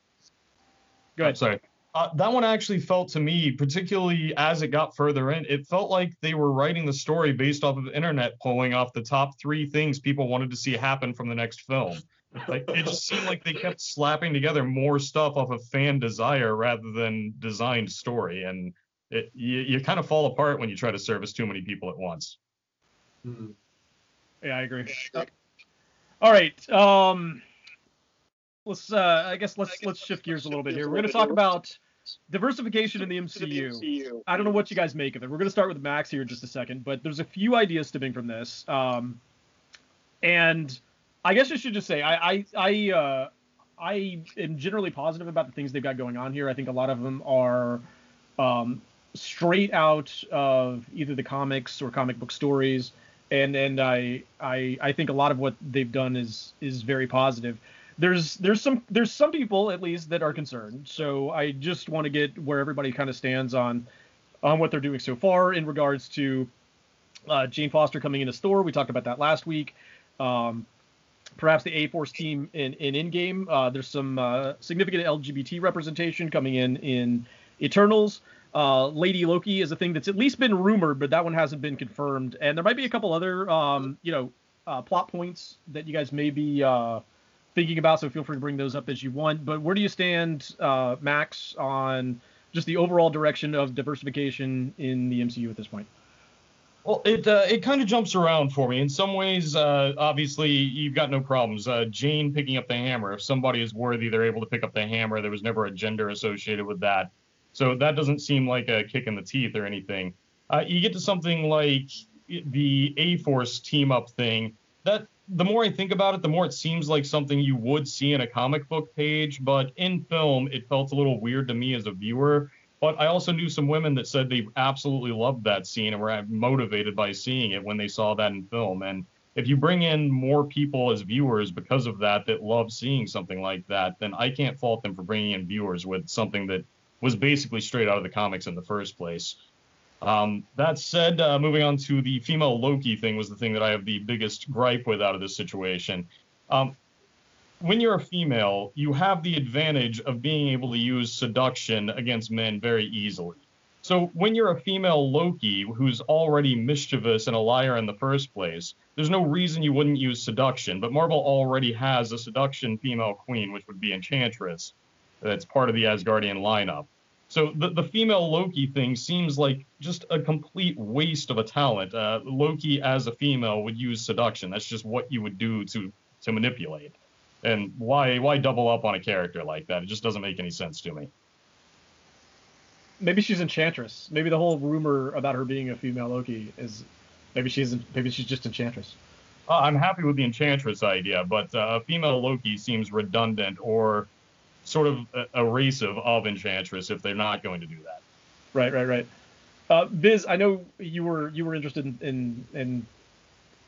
go I'm ahead. sorry. Uh, that one actually felt to me, particularly as it got further in, it felt like they were writing the story based off of internet polling off the top three things people wanted to see happen from the next film. Like it just seemed like they kept slapping together more stuff off of fan desire rather than designed story, and it, you, you kind of fall apart when you try to service too many people at once. Mm. Yeah, I agree. Uh, all right. Um, let's. Uh, I guess let's let's shift gears a little bit here. We're going to talk about diversification in the MCU. I don't know what you guys make of it. We're going to start with Max here in just a second, but there's a few ideas stemming from this. Um, and I guess I should just say I I I, uh, I am generally positive about the things they've got going on here. I think a lot of them are um, straight out of either the comics or comic book stories, and and I I I think a lot of what they've done is is very positive. There's there's some there's some people at least that are concerned. So I just want to get where everybody kind of stands on on what they're doing so far in regards to uh, Jane Foster coming into store. We talked about that last week. Um, perhaps the A Force team in in Endgame. Uh, there's some uh, significant LGBT representation coming in in Eternals. Uh, Lady Loki is a thing that's at least been rumored, but that one hasn't been confirmed. And there might be a couple other, um, you know, uh, plot points that you guys may be uh, thinking about. So feel free to bring those up as you want. But where do you stand, uh, Max, on just the overall direction of diversification in the MCU at this point? Well, it uh, it kind of jumps around for me. In some ways, uh, obviously, you've got no problems. Uh, Jane picking up the hammer. If somebody is worthy, they're able to pick up the hammer. There was never a gender associated with that, so that doesn't seem like a kick in the teeth or anything. Uh, you get to something like the A Force team up thing. That the more I think about it, the more it seems like something you would see in a comic book page, but in film, it felt a little weird to me as a viewer but I also knew some women that said they absolutely loved that scene and were motivated by seeing it when they saw that in film. And if you bring in more people as viewers because of that that love seeing something like that, then I can't fault them for bringing in viewers with something that was basically straight out of the comics in the first place. Um, that said, uh, moving on to the female Loki thing was the thing that I have the biggest gripe with out of this situation. Um, when you're a female, you have the advantage of being able to use seduction against men very easily. So when you're a female Loki who's already mischievous and a liar in the first place, there's no reason you wouldn't use seduction. But Marvel already has a seduction female queen, which would be Enchantress. That's part of the Asgardian lineup. So the, the female Loki thing seems like just a complete waste of a talent. Uh, Loki as a female would use seduction. That's just what you would do to to manipulate. And why why double up on a character like that? It just doesn't make any sense to me. Maybe she's Enchantress. Maybe the whole rumor about her being a female Loki is maybe she's maybe she's just Enchantress. Uh, I'm happy with the Enchantress idea, but uh, female Loki seems redundant or sort of erasive of of Enchantress if they're not going to do that. Right, right, right. Uh, Biz, I know you were you were interested in, in, in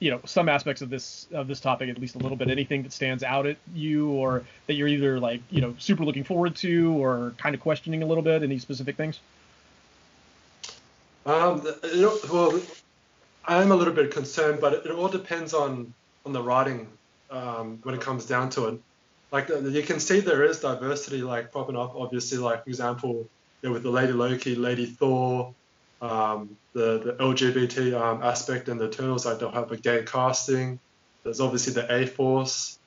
you know some aspects of this of this topic at least a little bit anything that stands out at you or that you're either like you know super looking forward to or kind of questioning a little bit any specific things um you know, well i'm a little bit concerned but it, all depends on on the writing um, when it comes down to it like you can see there is diversity like popping up obviously like for example with the lady loki lady thor um, the, the LGBT um, aspect in the Eternals, like they'll have a gay casting. There's obviously the A Force,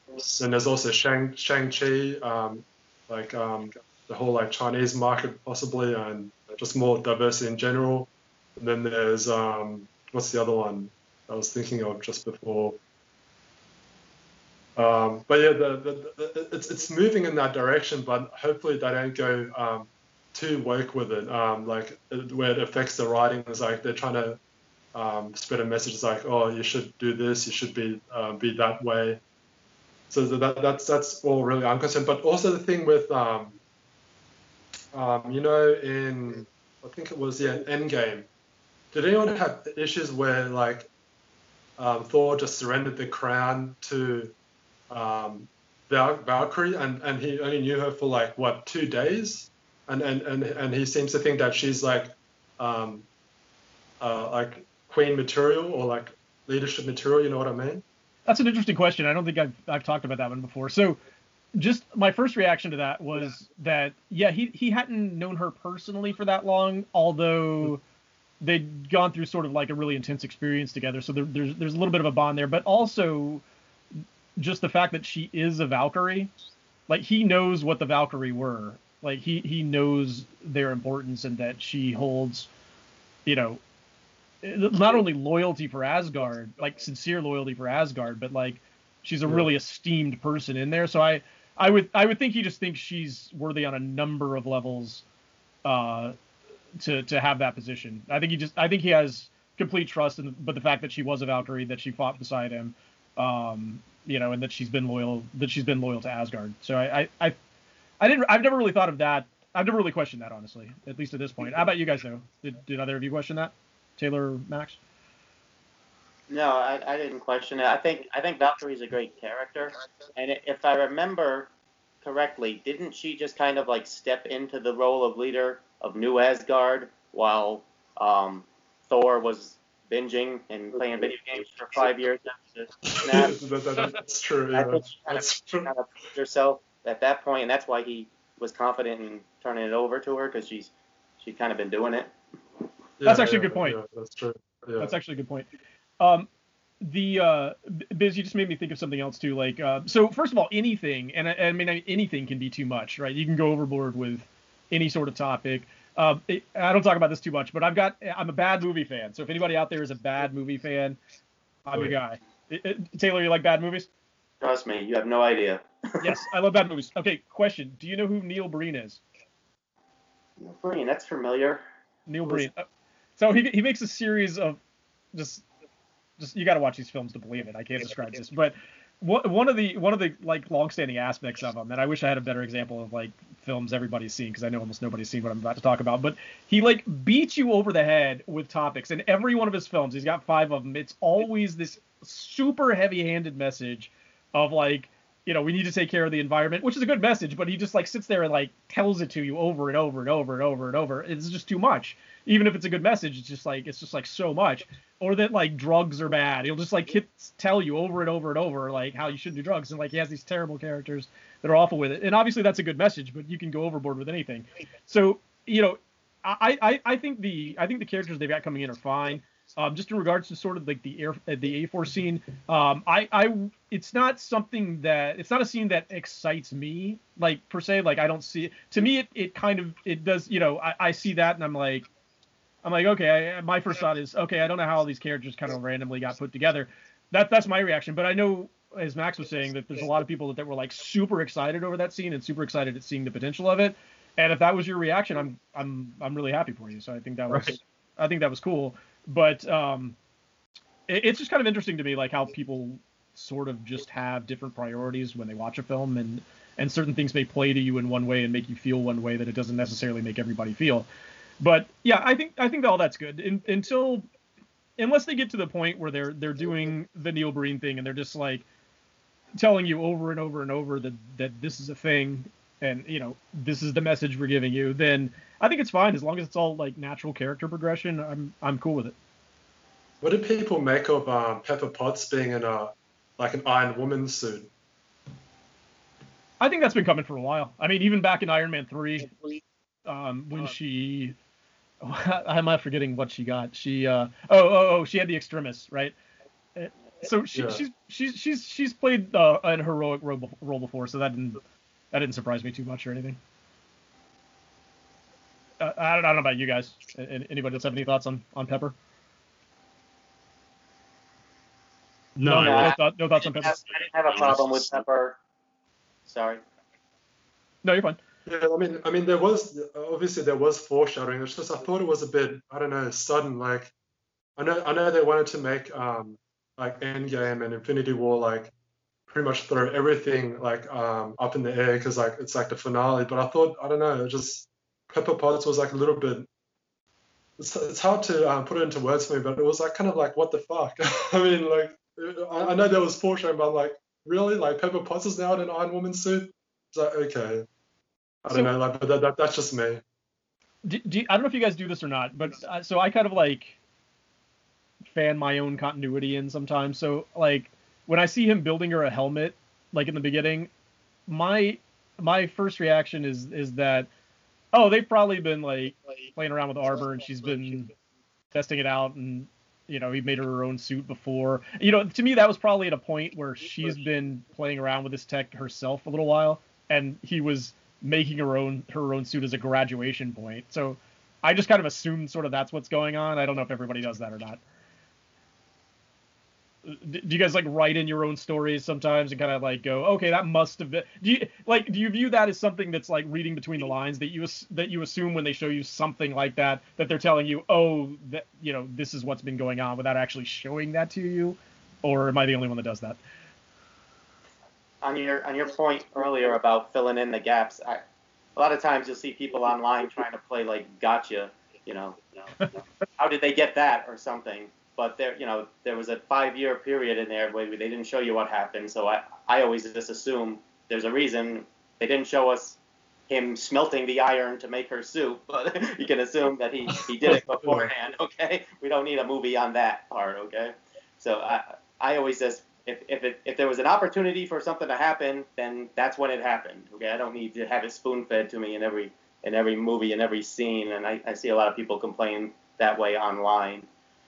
and there's also Shang Shang Chi, um, like um, the whole like Chinese market possibly, and just more diversity in general. And then there's um, what's the other one I was thinking of just before. Um, but yeah, the, the, the, it's it's moving in that direction, but hopefully they don't go um, too woke with it. Um, like where it affects the writing is like they're trying to um, spread a message like, oh, you should do this, you should be uh, be that way. So that, that's that's all really I'm. But also the thing with, um, um, you know, in I think it was yeah, Endgame. Did anyone have issues where like um, Thor just surrendered the crown to um, Val- Valkyrie and, and he only knew her for like what two days? and and and, and he seems to think that she's like um, uh, like queen material or like leadership material. You know what I mean? That's an interesting question. I don't think I've I've talked about that one before. So just my first reaction to that was yeah. that yeah he he hadn't known her personally for that long although they'd gone through sort of like a really intense experience together so there, there's there's a little bit of a bond there but also just the fact that she is a valkyrie like he knows what the valkyrie were like he he knows their importance and that she holds, you know, not only loyalty for Asgard, like sincere loyalty for Asgard, but like she's a really esteemed person in there. So I I would I would think he just thinks she's worthy on a number of levels uh, to to have that position. I think he just I think he has complete trust in but the fact that she was a Valkyrie, that she fought beside him, um, you know, and that she's been loyal that she's been loyal to Asgard. So I I I, I didn't I've never really thought of that. I've never really questioned that honestly, at least at this point. How about you guys though? Did did either of you question that? Taylor Max? No, I, I didn't question it. I think I think Valkyrie's a great character, and if I remember correctly, didn't she just kind of like step into the role of leader of New Asgard while um, Thor was binging and playing video games for five years that's true. Yeah, that's, that's true. Kind of herself at that point, and that's why he was confident in turning it over to her because she's she'd kind of been doing it. Yeah, that's actually yeah, a good point. that's true. That's actually a good point. Um, the uh, Biz, you just made me think of something else too. Like, uh, so first of all, anything, and I, I, mean, anything can be too much, right? You can go overboard with any sort of topic. It, I don't talk about this too much, but I've got, I'm a bad movie fan. So if anybody out there is a bad movie fan, I'm the guy. It, it, Taylor, you like bad movies? Trust me, you have no idea. yes, I love bad movies. Okay, question: Do you know who Neil Breen is? Neil Breen, that's familiar. Neil Breen. Uh, so he he makes a series of just just you got to watch these films to believe it. I can't describe this, but one of the one of the like long-standing aspects of him and I wish I had a better example of like films everybody's seen because I know almost nobody's seen what I'm about to talk about. But he like beats you over the head with topics, and every one of his films, he's got five of them. It's always this super heavy-handed message of like you know, we need to take care of the environment, which is a good message, but he just like sits there and like tells it to you over and over and over and over and over. It's just too much. Even if it's a good message, it's just like it's just like so much. Or that like drugs are bad. He'll just like hit, tell you over and over and over like how you shouldn't do drugs, and like he has these terrible characters that are awful with it. And obviously that's a good message, but you can go overboard with anything. So you know, I I, I think the I think the characters they've got coming in are fine. Um, just in regards to sort of like the air the A Force scene, um, I I it's not something that it's not a scene that excites me like per se. Like I don't see it. To me, it, it kind of it does. You know, I, I see that and I'm like, I'm like, okay. I, my first thought is, okay, I don't know how all these characters kind of randomly got put together. That that's my reaction. But I know, as Max was saying, that there's a lot of people that, that were like super excited over that scene and super excited at seeing the potential of it. And if that was your reaction, I'm I'm I'm really happy for you. So I think that was right. I think that was cool but um, it, it's just kind of interesting to me, like how people sort of just have different priorities when they watch a film, and and certain things may play to you in one way and make you feel one way that it doesn't necessarily make everybody feel. But yeah, I think I think all that's good in, until unless they get to the point where they're they're doing the Neil Breen thing and they're just like telling you over and over and over that that this is a thing and you know this is the message we're giving you then I think it's fine as long as it's all like natural character progression. I'm I'm cool with it. What did people make of um, Pepper Potts being in a like an Iron Woman suit? I think that's been coming for a while. I mean, even back in Iron Man three, um, when she, I'm not forgetting what she got. She, uh, oh, oh, oh, she had the extremis, right? Uh, so she, yeah. she's she's she's she's played uh, an heroic role before, so that didn't that didn't surprise me too much or anything uh, I, don't, I don't know about you guys. Anybody else have any thoughts on on Pepper? No, no, no, thought, no thoughts on Pepper. I didn't have a problem with Pepper. Sorry. No, you're fine. Yeah, I mean, I mean, there was obviously there was foreshadowing. It's just I thought it was a bit, I don't know, sudden. Like, I know, I know they wanted to make um like Endgame and Infinity War like pretty much throw everything like um up in the air because like it's like the finale. But I thought, I don't know, it just Pepper Potts was like a little bit. It's, it's hard to um, put it into words for me, but it was like kind of like what the fuck. I mean, like I, I know there was foreshadowing, but I'm like, really, like Pepper Potts is now in an Iron Woman suit. It's like okay, I don't so, know, like, but that, that, that's just me. Do, do, I don't know if you guys do this or not, but uh, so I kind of like fan my own continuity in sometimes. So like when I see him building her a helmet, like in the beginning, my my first reaction is is that oh, they've probably been like playing around with Arbor, and she's been testing it out, and you know, he made her her own suit before. You know, to me, that was probably at a point where she's been playing around with this tech herself a little while, and he was making her own her own suit as a graduation point. So I just kind of assumed sort of that's what's going on. I don't know if everybody does that or not. Do you guys like write in your own stories sometimes and kind of like go, okay, that must have been? Do you like do you view that as something that's like reading between the lines that you that you assume when they show you something like that that they're telling you, oh, that you know this is what's been going on without actually showing that to you, or am I the only one that does that? On your on your point earlier about filling in the gaps, I, a lot of times you'll see people online trying to play like gotcha, you know, how did they get that or something but there, you know, there was a five-year period in there where they didn't show you what happened. So I, I always just assume there's a reason they didn't show us him smelting the iron to make her soup, but you can assume that he, he did it beforehand. Okay, we don't need a movie on that part. Okay, so I, I always just if if it, if there was an opportunity for something to happen, then that's when it happened. Okay, I don't need to have it spoon-fed to me in every in every movie in every scene, and I, I see a lot of people complain that way online.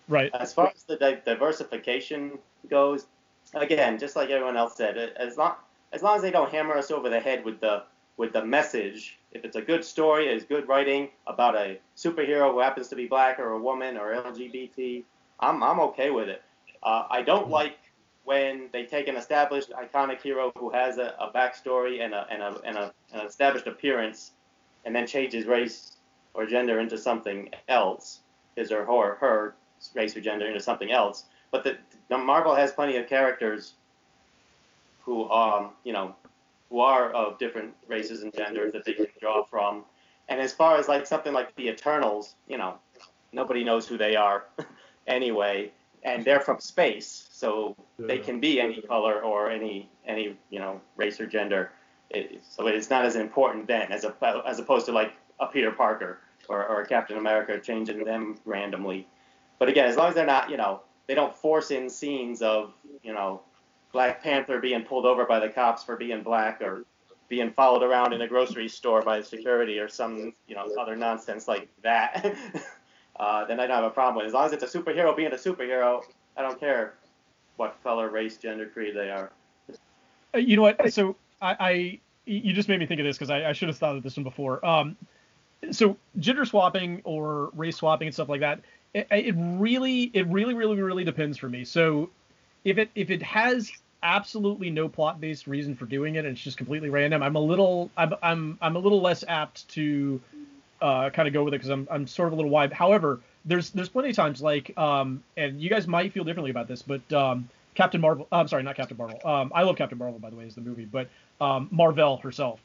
Right. As far as the di- diversification goes, again, just like everyone else said, as long as long as they don't hammer us over the head with the with the message, if it's a good story, is good writing about a superhero who happens to be black or a woman or LGBT, I'm I'm okay with it. Uh, I don't like when they take an established iconic hero who has a, a backstory and a and a and a an established appearance, and then changes race or gender into something else, his or her, her race or gender into something else. But the, the Marvel has plenty of characters who um you know who are of different races and genders that they can draw from. And as far as like something like the Eternals, you know, nobody knows who they are anyway, and they're from space, so they can be any color or any any you know race or gender. It, so it's not as important then as a, as opposed to like a Peter Parker or, or a Captain America changing them randomly. But again, as long as they're not, you know, they don't force in scenes of, you know, Black Panther being pulled over by the cops for being black or being followed around in a grocery store by security or some, you know, other nonsense like that, uh, then I don't have a problem with it. As long as it's a superhero being a superhero, I don't care what color, race, gender, creed they are. Uh, you know what? So I, I you just made me think of this because I, I, should have thought of this one before. Um, so gender swapping or race swapping and stuff like that it, it really, it really, really, really depends for me. So if it if it has absolutely no plot based reason for doing it and it's just completely random, I'm a little I'm I'm I'm a little less apt to uh, kind of go with it because I'm I'm sort of a little wide. However, there's there's plenty of times like um and you guys might feel differently about this, but um Captain Marvel. I'm sorry, not Captain Marvel. Um, I love Captain Marvel by the way, is the movie, but um, Mar-Vell herself.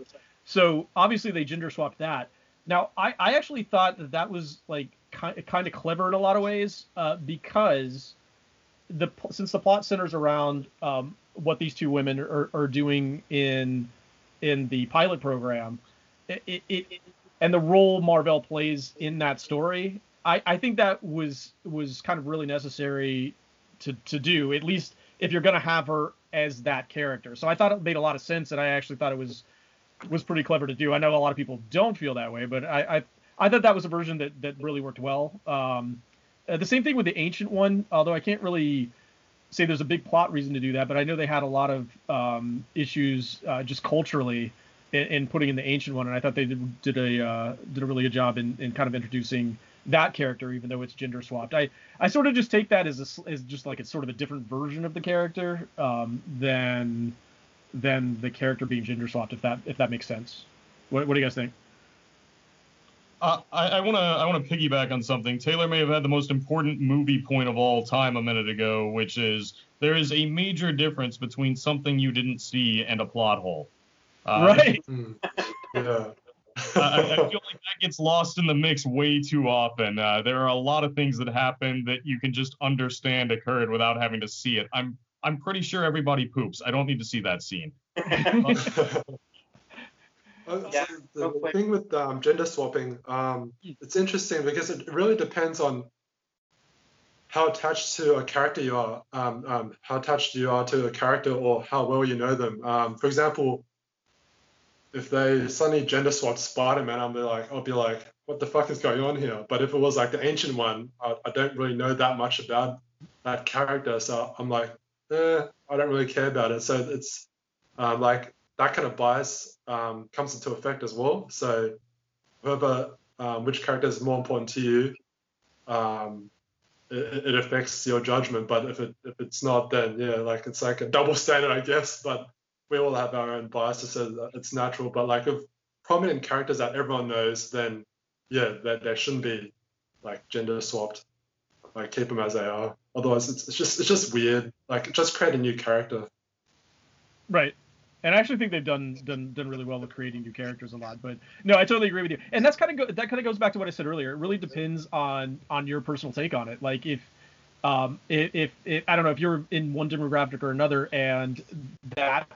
So obviously they gender swapped that. Now I I actually thought that that was like kind of clever in a lot of ways uh, because the since the plot centers around um, what these two women are, are doing in in the pilot program, it, it, it, and the role Mar-Vell plays in that story, I, I think that was was kind of really necessary to to do at least if you're gonna have her as that character. So I thought it made a lot of sense, and I actually thought it was was pretty clever to do. I know a lot of people don't feel that way, but I, I I thought that was a version that that really worked well. Um, uh, the same thing with the ancient one, although I can't really say there's a big plot reason to do that, but I know they had a lot of um, issues uh, just culturally in, in, putting in the ancient one, and I thought they did, did a uh, did a really good job in, in kind of introducing that character, even though it's gender swapped. I, I sort of just take that as a, as just like it's sort of a different version of the character um, than than the character being gender swapped, if that if that makes sense. What, what do you guys think? I want to I want to piggyback on something. Taylor may have had the most important movie point of all time a minute ago, which is there is a major difference between something you didn't see and a plot hole. Uh, right. Hmm. yeah. I, I, feel like that gets lost in the mix way too often. Uh, there are a lot of things that happen that you can just understand occurred without having to see it. I'm I'm pretty sure everybody poops. I don't need to see that scene. Uh, yeah, so the thing with um, gender swapping, um, it's interesting because it really depends on how attached to a character you are, um, um how attached you are to a character, or how well you know them. Um, for example, if they suddenly gender swapped Spider-Man, I'll be like, I'll be like, what the fuck is going on here? But if it was like the ancient one, I, I don't really know that much about that character, so I'm like, eh, I don't really care about it. So it's um, like that kind of bias um, comes into effect as well. So whoever um, which character is more important to you, um, it, it, affects your judgment. But if it if it's not, then yeah, like it's like a double standard, I guess. But we all have our own biases, so it's natural. But like if prominent characters that everyone knows, then yeah, that they shouldn't be like gender swapped. Like keep them as they are. Otherwise, it's, it's just it's just weird. Like just create a new character. Right. And I actually think they've done done done really well with creating new characters a lot. But no, I totally agree with you. And that's kind of go, that kind of goes back to what I said earlier. It really depends on on your personal take on it. Like if um if, if, if I don't know if you're in one demographic or another, and that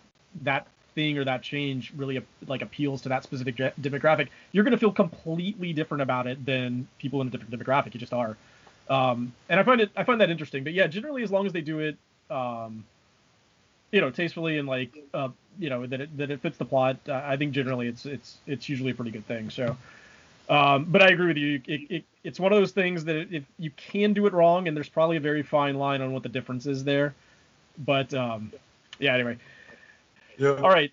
that thing or that change really like appeals to that specific demographic, you're going to feel completely different about it than people in a different demographic. You just are. Um, and I find it I find that interesting. But yeah, generally as long as they do it um, you know, tastefully and like, uh, you know, that it, that it fits the plot. Uh, I think generally it's it's it's usually a pretty good thing. So, um, but I agree with you. It, it, it's one of those things that if you can do it wrong, and there's probably a very fine line on what the difference is there. But um, yeah, anyway. Yeah. All right.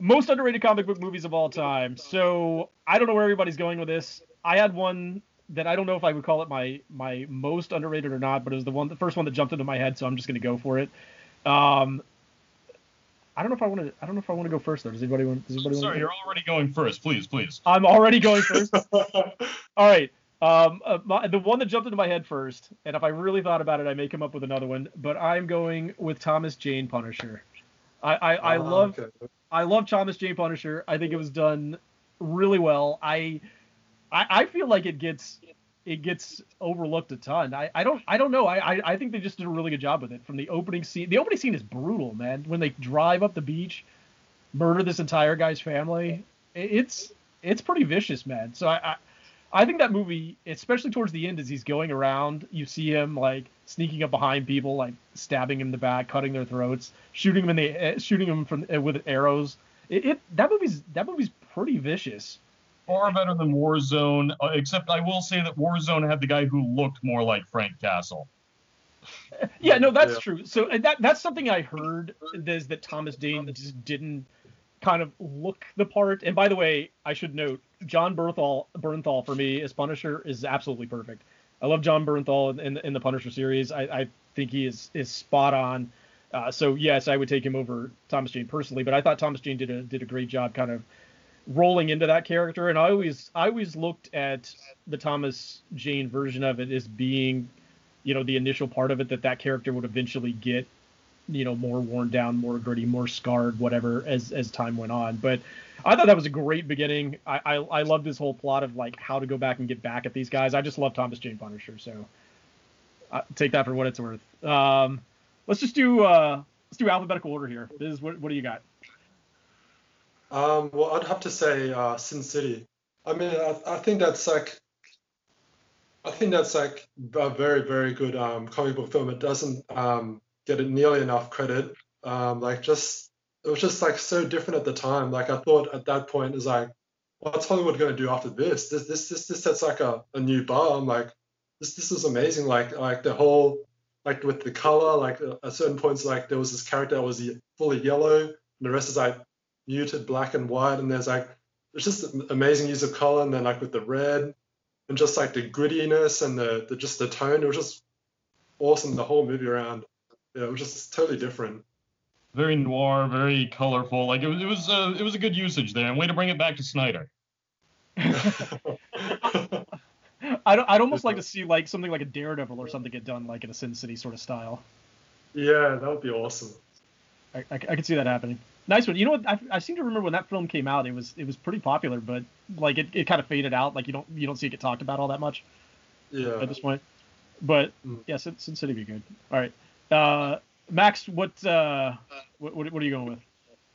Most underrated comic book movies of all time. So I don't know where everybody's going with this. I had one that I don't know if I would call it my my most underrated or not, but it was the one the first one that jumped into my head, so I'm just gonna go for it. Um, I don't know if I want to. I don't know if I want to go first though. Does anybody want? Does anybody Sorry, want you're already going first. Please, please. I'm already going first. All right. Um, uh, my, the one that jumped into my head first, and if I really thought about it, I may come up with another one. But I'm going with Thomas Jane Punisher. I I, I oh, love okay. I love Thomas Jane Punisher. I think it was done really well. I I, I feel like it gets it gets overlooked a ton. I, I don't I don't know. I, I, I think they just did a really good job with it. From the opening scene, the opening scene is brutal, man. When they drive up the beach, murder this entire guy's family, it's it's pretty vicious, man. So I, I I think that movie, especially towards the end, as he's going around, you see him like sneaking up behind people, like stabbing him in the back, cutting their throats, shooting them in the eh, shooting them from eh, with arrows. It, it that movie's that movie's pretty vicious far better than Warzone, uh, except I will say that Warzone had the guy who looked more like Frank Castle. Yeah, no, that's yeah. true. So uh, that that's something I heard is that Thomas Jane just didn't kind of look the part. And by the way, I should note Jon Bernthal Bernthal for me as Punisher is absolutely perfect. I love Jon Bernthal in, in the Punisher series. I, I think he is is spot on. Uh, so yes, I would take him over Thomas Jane personally, but I thought Thomas Jane did a did a great job, kind of rolling into that character. And I always I always looked at the Thomas Jane version of it as being you know the initial part of it that that character would eventually get you know more worn down more gritty more scarred whatever as as time went on. But I thought that was a great beginning. I I, I love this whole plot of like how to go back and get back at these guys. I just love Thomas Jane Punisher so uh, take that for what it's worth. Um let's just do uh let's do alphabetical order here. This is what what do you got um, well, I'd have to say uh, Sin City. I mean, I, I think that's like, I think that's like a very, very good um, comic book film. It doesn't um, get nearly enough credit. Um, like, just it was just like so different at the time. Like, I thought at that point is like, what's Hollywood going to do after this? This, this, this, this sets like a, a new bar. I'm like, this, this is amazing. Like, like the whole, like with the color, like at certain points, like there was this character that was fully yellow, and the rest is like muted black and white, and there's like there's just amazing use of color, and then like with the red, and just like the grittiness and the, the just the tone, it was just awesome the whole movie around. Yeah, it was just totally different. Very noir, very colorful. Like it was, it was, uh, it was a good usage there, and way to bring it back to Snyder. I'd, I'd almost like to see like something like a Daredevil or something get done like in a Sin City sort of style. Yeah, that would be awesome. I, I, I could see that happening. Nice one. You know what? I, I seem to remember when that film came out, it was it was pretty popular, but like it, it kind of faded out. Like you don't you don't see it get talked about all that much. Yeah. At this point, but mm. yeah, Sin, Sin City be good. All right, uh, Max, what uh, what what are you going with?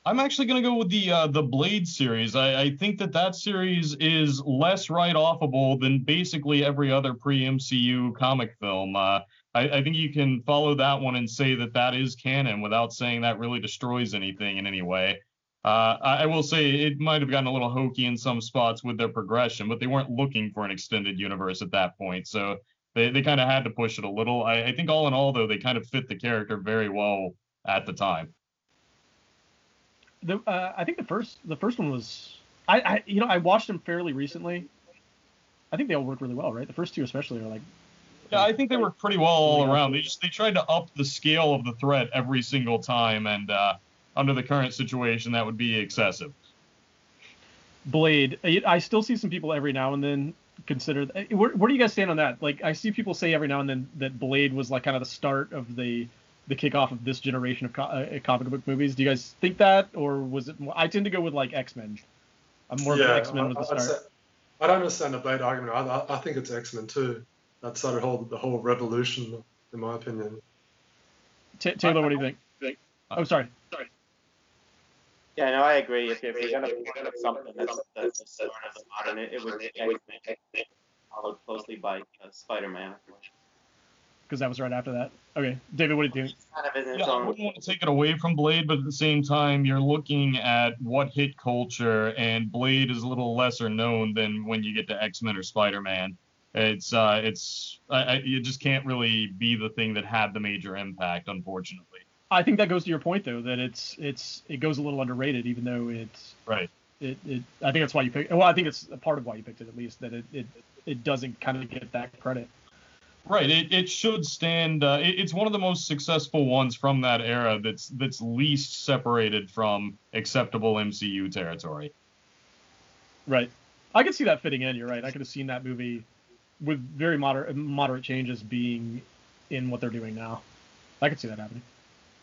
I'm actually going to go with the uh, the Blade series. I, I, think that that series is less write-offable than basically every other pre-MCU comic film. Uh, I, I, think you can follow that one and say that that is canon without saying that really destroys anything in any way. Uh, I, I, will say it might have gotten a little hokey in some spots with their progression, but they weren't looking for an extended universe at that point, so they, they kind of had to push it a little. I, I think all in all, though, they kind of fit the character very well at the time. The uh, I think the first the first one was I, I you know I watched them fairly recently, I think they all work really well, right? The first two especially are like. Yeah, I think they work pretty well all around. They just they tried to up the scale of the threat every single time, and uh, under the current situation, that would be excessive. Blade, I still see some people every now and then consider. Where, where do you guys stand on that? Like, I see people say every now and then that Blade was like kind of the start of the the kickoff of this generation of co- uh, comic book movies. Do you guys think that, or was it? More, I tend to go with like X Men. I'm more yeah, of an X Men with the start. Say, I don't understand the Blade argument. I, I think it's X Men too. That started whole the whole revolution, in my opinion. T- Taylor, what do you think? Oh, sorry. Sorry. Yeah, no, I agree. If, if you're gonna put something that's that's the start of the modern, it, it would X-Men, followed closely by uh, Spider-Man. Because that was right after that. Okay, David, what do you think? Kind of yeah, I wouldn't want to take it away from Blade, but at the same time, you're looking at what hit culture, and Blade is a little lesser known than when you get to X-Men or Spider-Man. It's uh, it's I, I, you just can't really be the thing that had the major impact, unfortunately. I think that goes to your point though, that it's it's it goes a little underrated, even though it's right. It, it I think that's why you picked. Well, I think it's a part of why you picked it at least that it it, it doesn't kind of get that credit. Right. It, it should stand. Uh, it, it's one of the most successful ones from that era. That's that's least separated from acceptable MCU territory. Right. I could see that fitting in. You're right. I could have seen that movie with very moderate moderate changes being in what they're doing now. I could see that happening.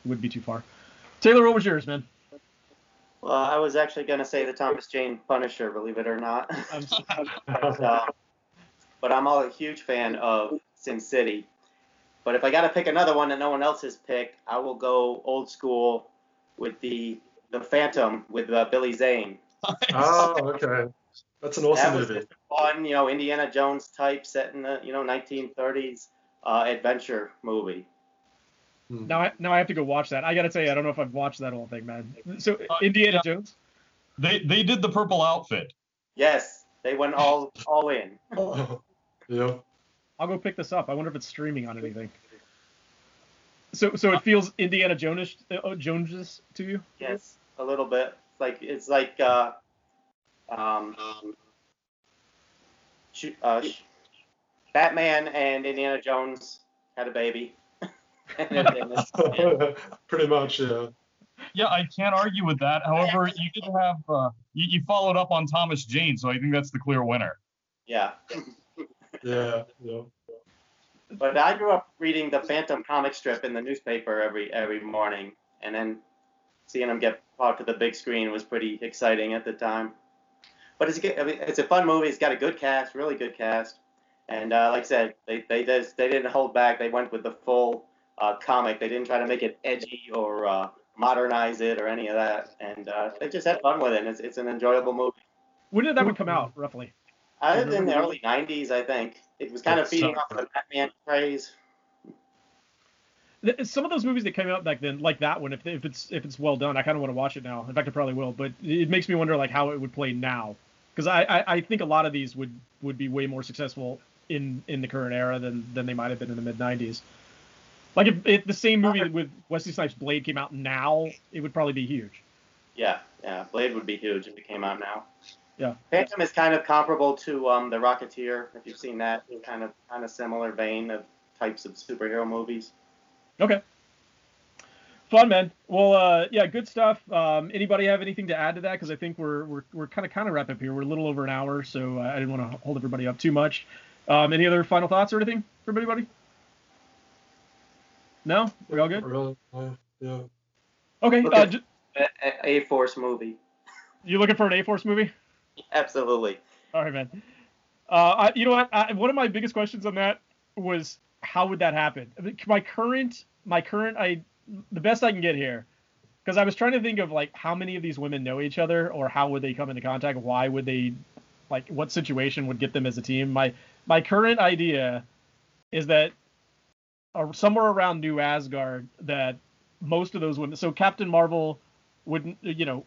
It wouldn't be too far. Taylor, what was yours, man? Well, I was actually going to say the Thomas Jane Punisher, believe it or not. but, uh, but I'm all a huge fan of Sin City. But if I got to pick another one that no one else has picked, I will go old school with the the Phantom with uh, Billy Zane. oh, okay. That's an awesome that movie. Fun, you know, Indiana Jones type set in the you know 1930s uh, adventure movie. Hmm. Now, I, now I have to go watch that. I gotta tell you, I don't know if I've watched that whole thing, man. So uh, Indiana yeah. Jones. They they did the purple outfit. Yes, they went all all in. yeah. I'll go pick this up. I wonder if it's streaming on anything. So so it feels Indiana Jones uh, Joneses to you? Yes, a little bit. It's like it's like uh, um, uh, Batman and Indiana Jones had a baby. Pretty much, yeah. Yeah, I can't argue with that. However, you did have uh, you, you, followed up on Thomas Jane, so I think that's the clear winner. Yeah. yeah, yeah. But I grew up reading the Phantom comic strip in the newspaper every every morning, and then seeing them get brought to the big screen was pretty exciting at the time. But it's mean, it's a fun movie. It's got a good cast, really good cast, and uh, like I said, they they just they didn't hold back. They went with the full uh, comic. They didn't try to make it edgy or uh, modernize it or any of that, and uh, they just had fun with it. And It's, it's an enjoyable movie. When did that one come out, roughly? I was in the early '90s, I think. It was kind of feeding off of the Batman craze. Some of those movies that came out back then, like that one, if, if it's if it's well done, I kind of want to watch it now. In fact, I probably will. But it makes me wonder like how it would play now, because I, I, I think a lot of these would would be way more successful in in the current era than than they might have been in the mid '90s. Like if, if the same movie with Wesley Snipes Blade came out now, it would probably be huge. Yeah, yeah, Blade would be huge if it came out now. Yeah. Phantom is kind of comparable to um, the Rocketeer, if you've seen that. Kind of kind of similar vein of types of superhero movies. Okay. Fun man. Well, uh, yeah, good stuff. Um, anybody have anything to add to that? Because I think we're we're we're kind of kind of wrap up here. We're a little over an hour, so I didn't want to hold everybody up too much. Um, any other final thoughts or anything for anybody? No, we're all good. Really? Uh, yeah. Okay. Uh, j- a-, a Force movie. You looking for an A Force movie? Absolutely. All right, man. Uh, I, you know what? I, one of my biggest questions on that was how would that happen? My current, my current, I, the best I can get here, because I was trying to think of like how many of these women know each other, or how would they come into contact? Why would they, like, what situation would get them as a team? My, my current idea is that uh, somewhere around New Asgard that most of those women. So Captain Marvel wouldn't, you know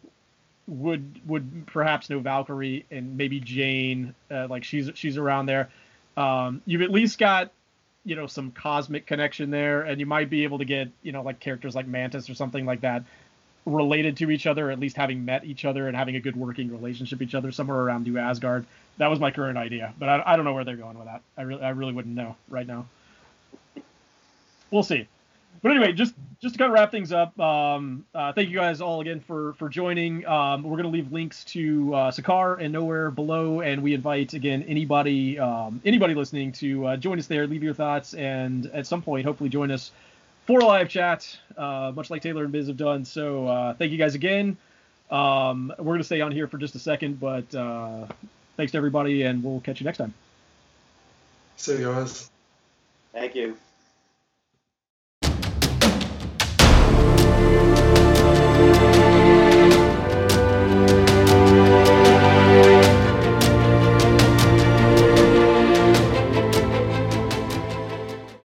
would would perhaps know Valkyrie and maybe Jane. Uh, like she's she's around there. Um, you've at least got you know some cosmic connection there, and you might be able to get you know like characters like Mantis or something like that. related to each other, at least having met each other and having a good working relationship each other somewhere around New Asgard. That was my current idea, but I, I don't know where they're going with that. I really I really wouldn't know right now. We'll see. But anyway, just just to kind of wrap things up, um, uh, thank you guys all again for for joining. Um, we're gonna leave links to uh, Sakaar and Knowhere below, and we invite again anybody um, anybody listening to uh, join us there, leave your thoughts, and at some point hopefully join us for a live chat, uh, much like Taylor and Biz have done. So uh, thank you guys again. Um, we're gonna stay on here for just a second, but uh, thanks to everybody, and we'll catch you next time. See you guys. Thank you.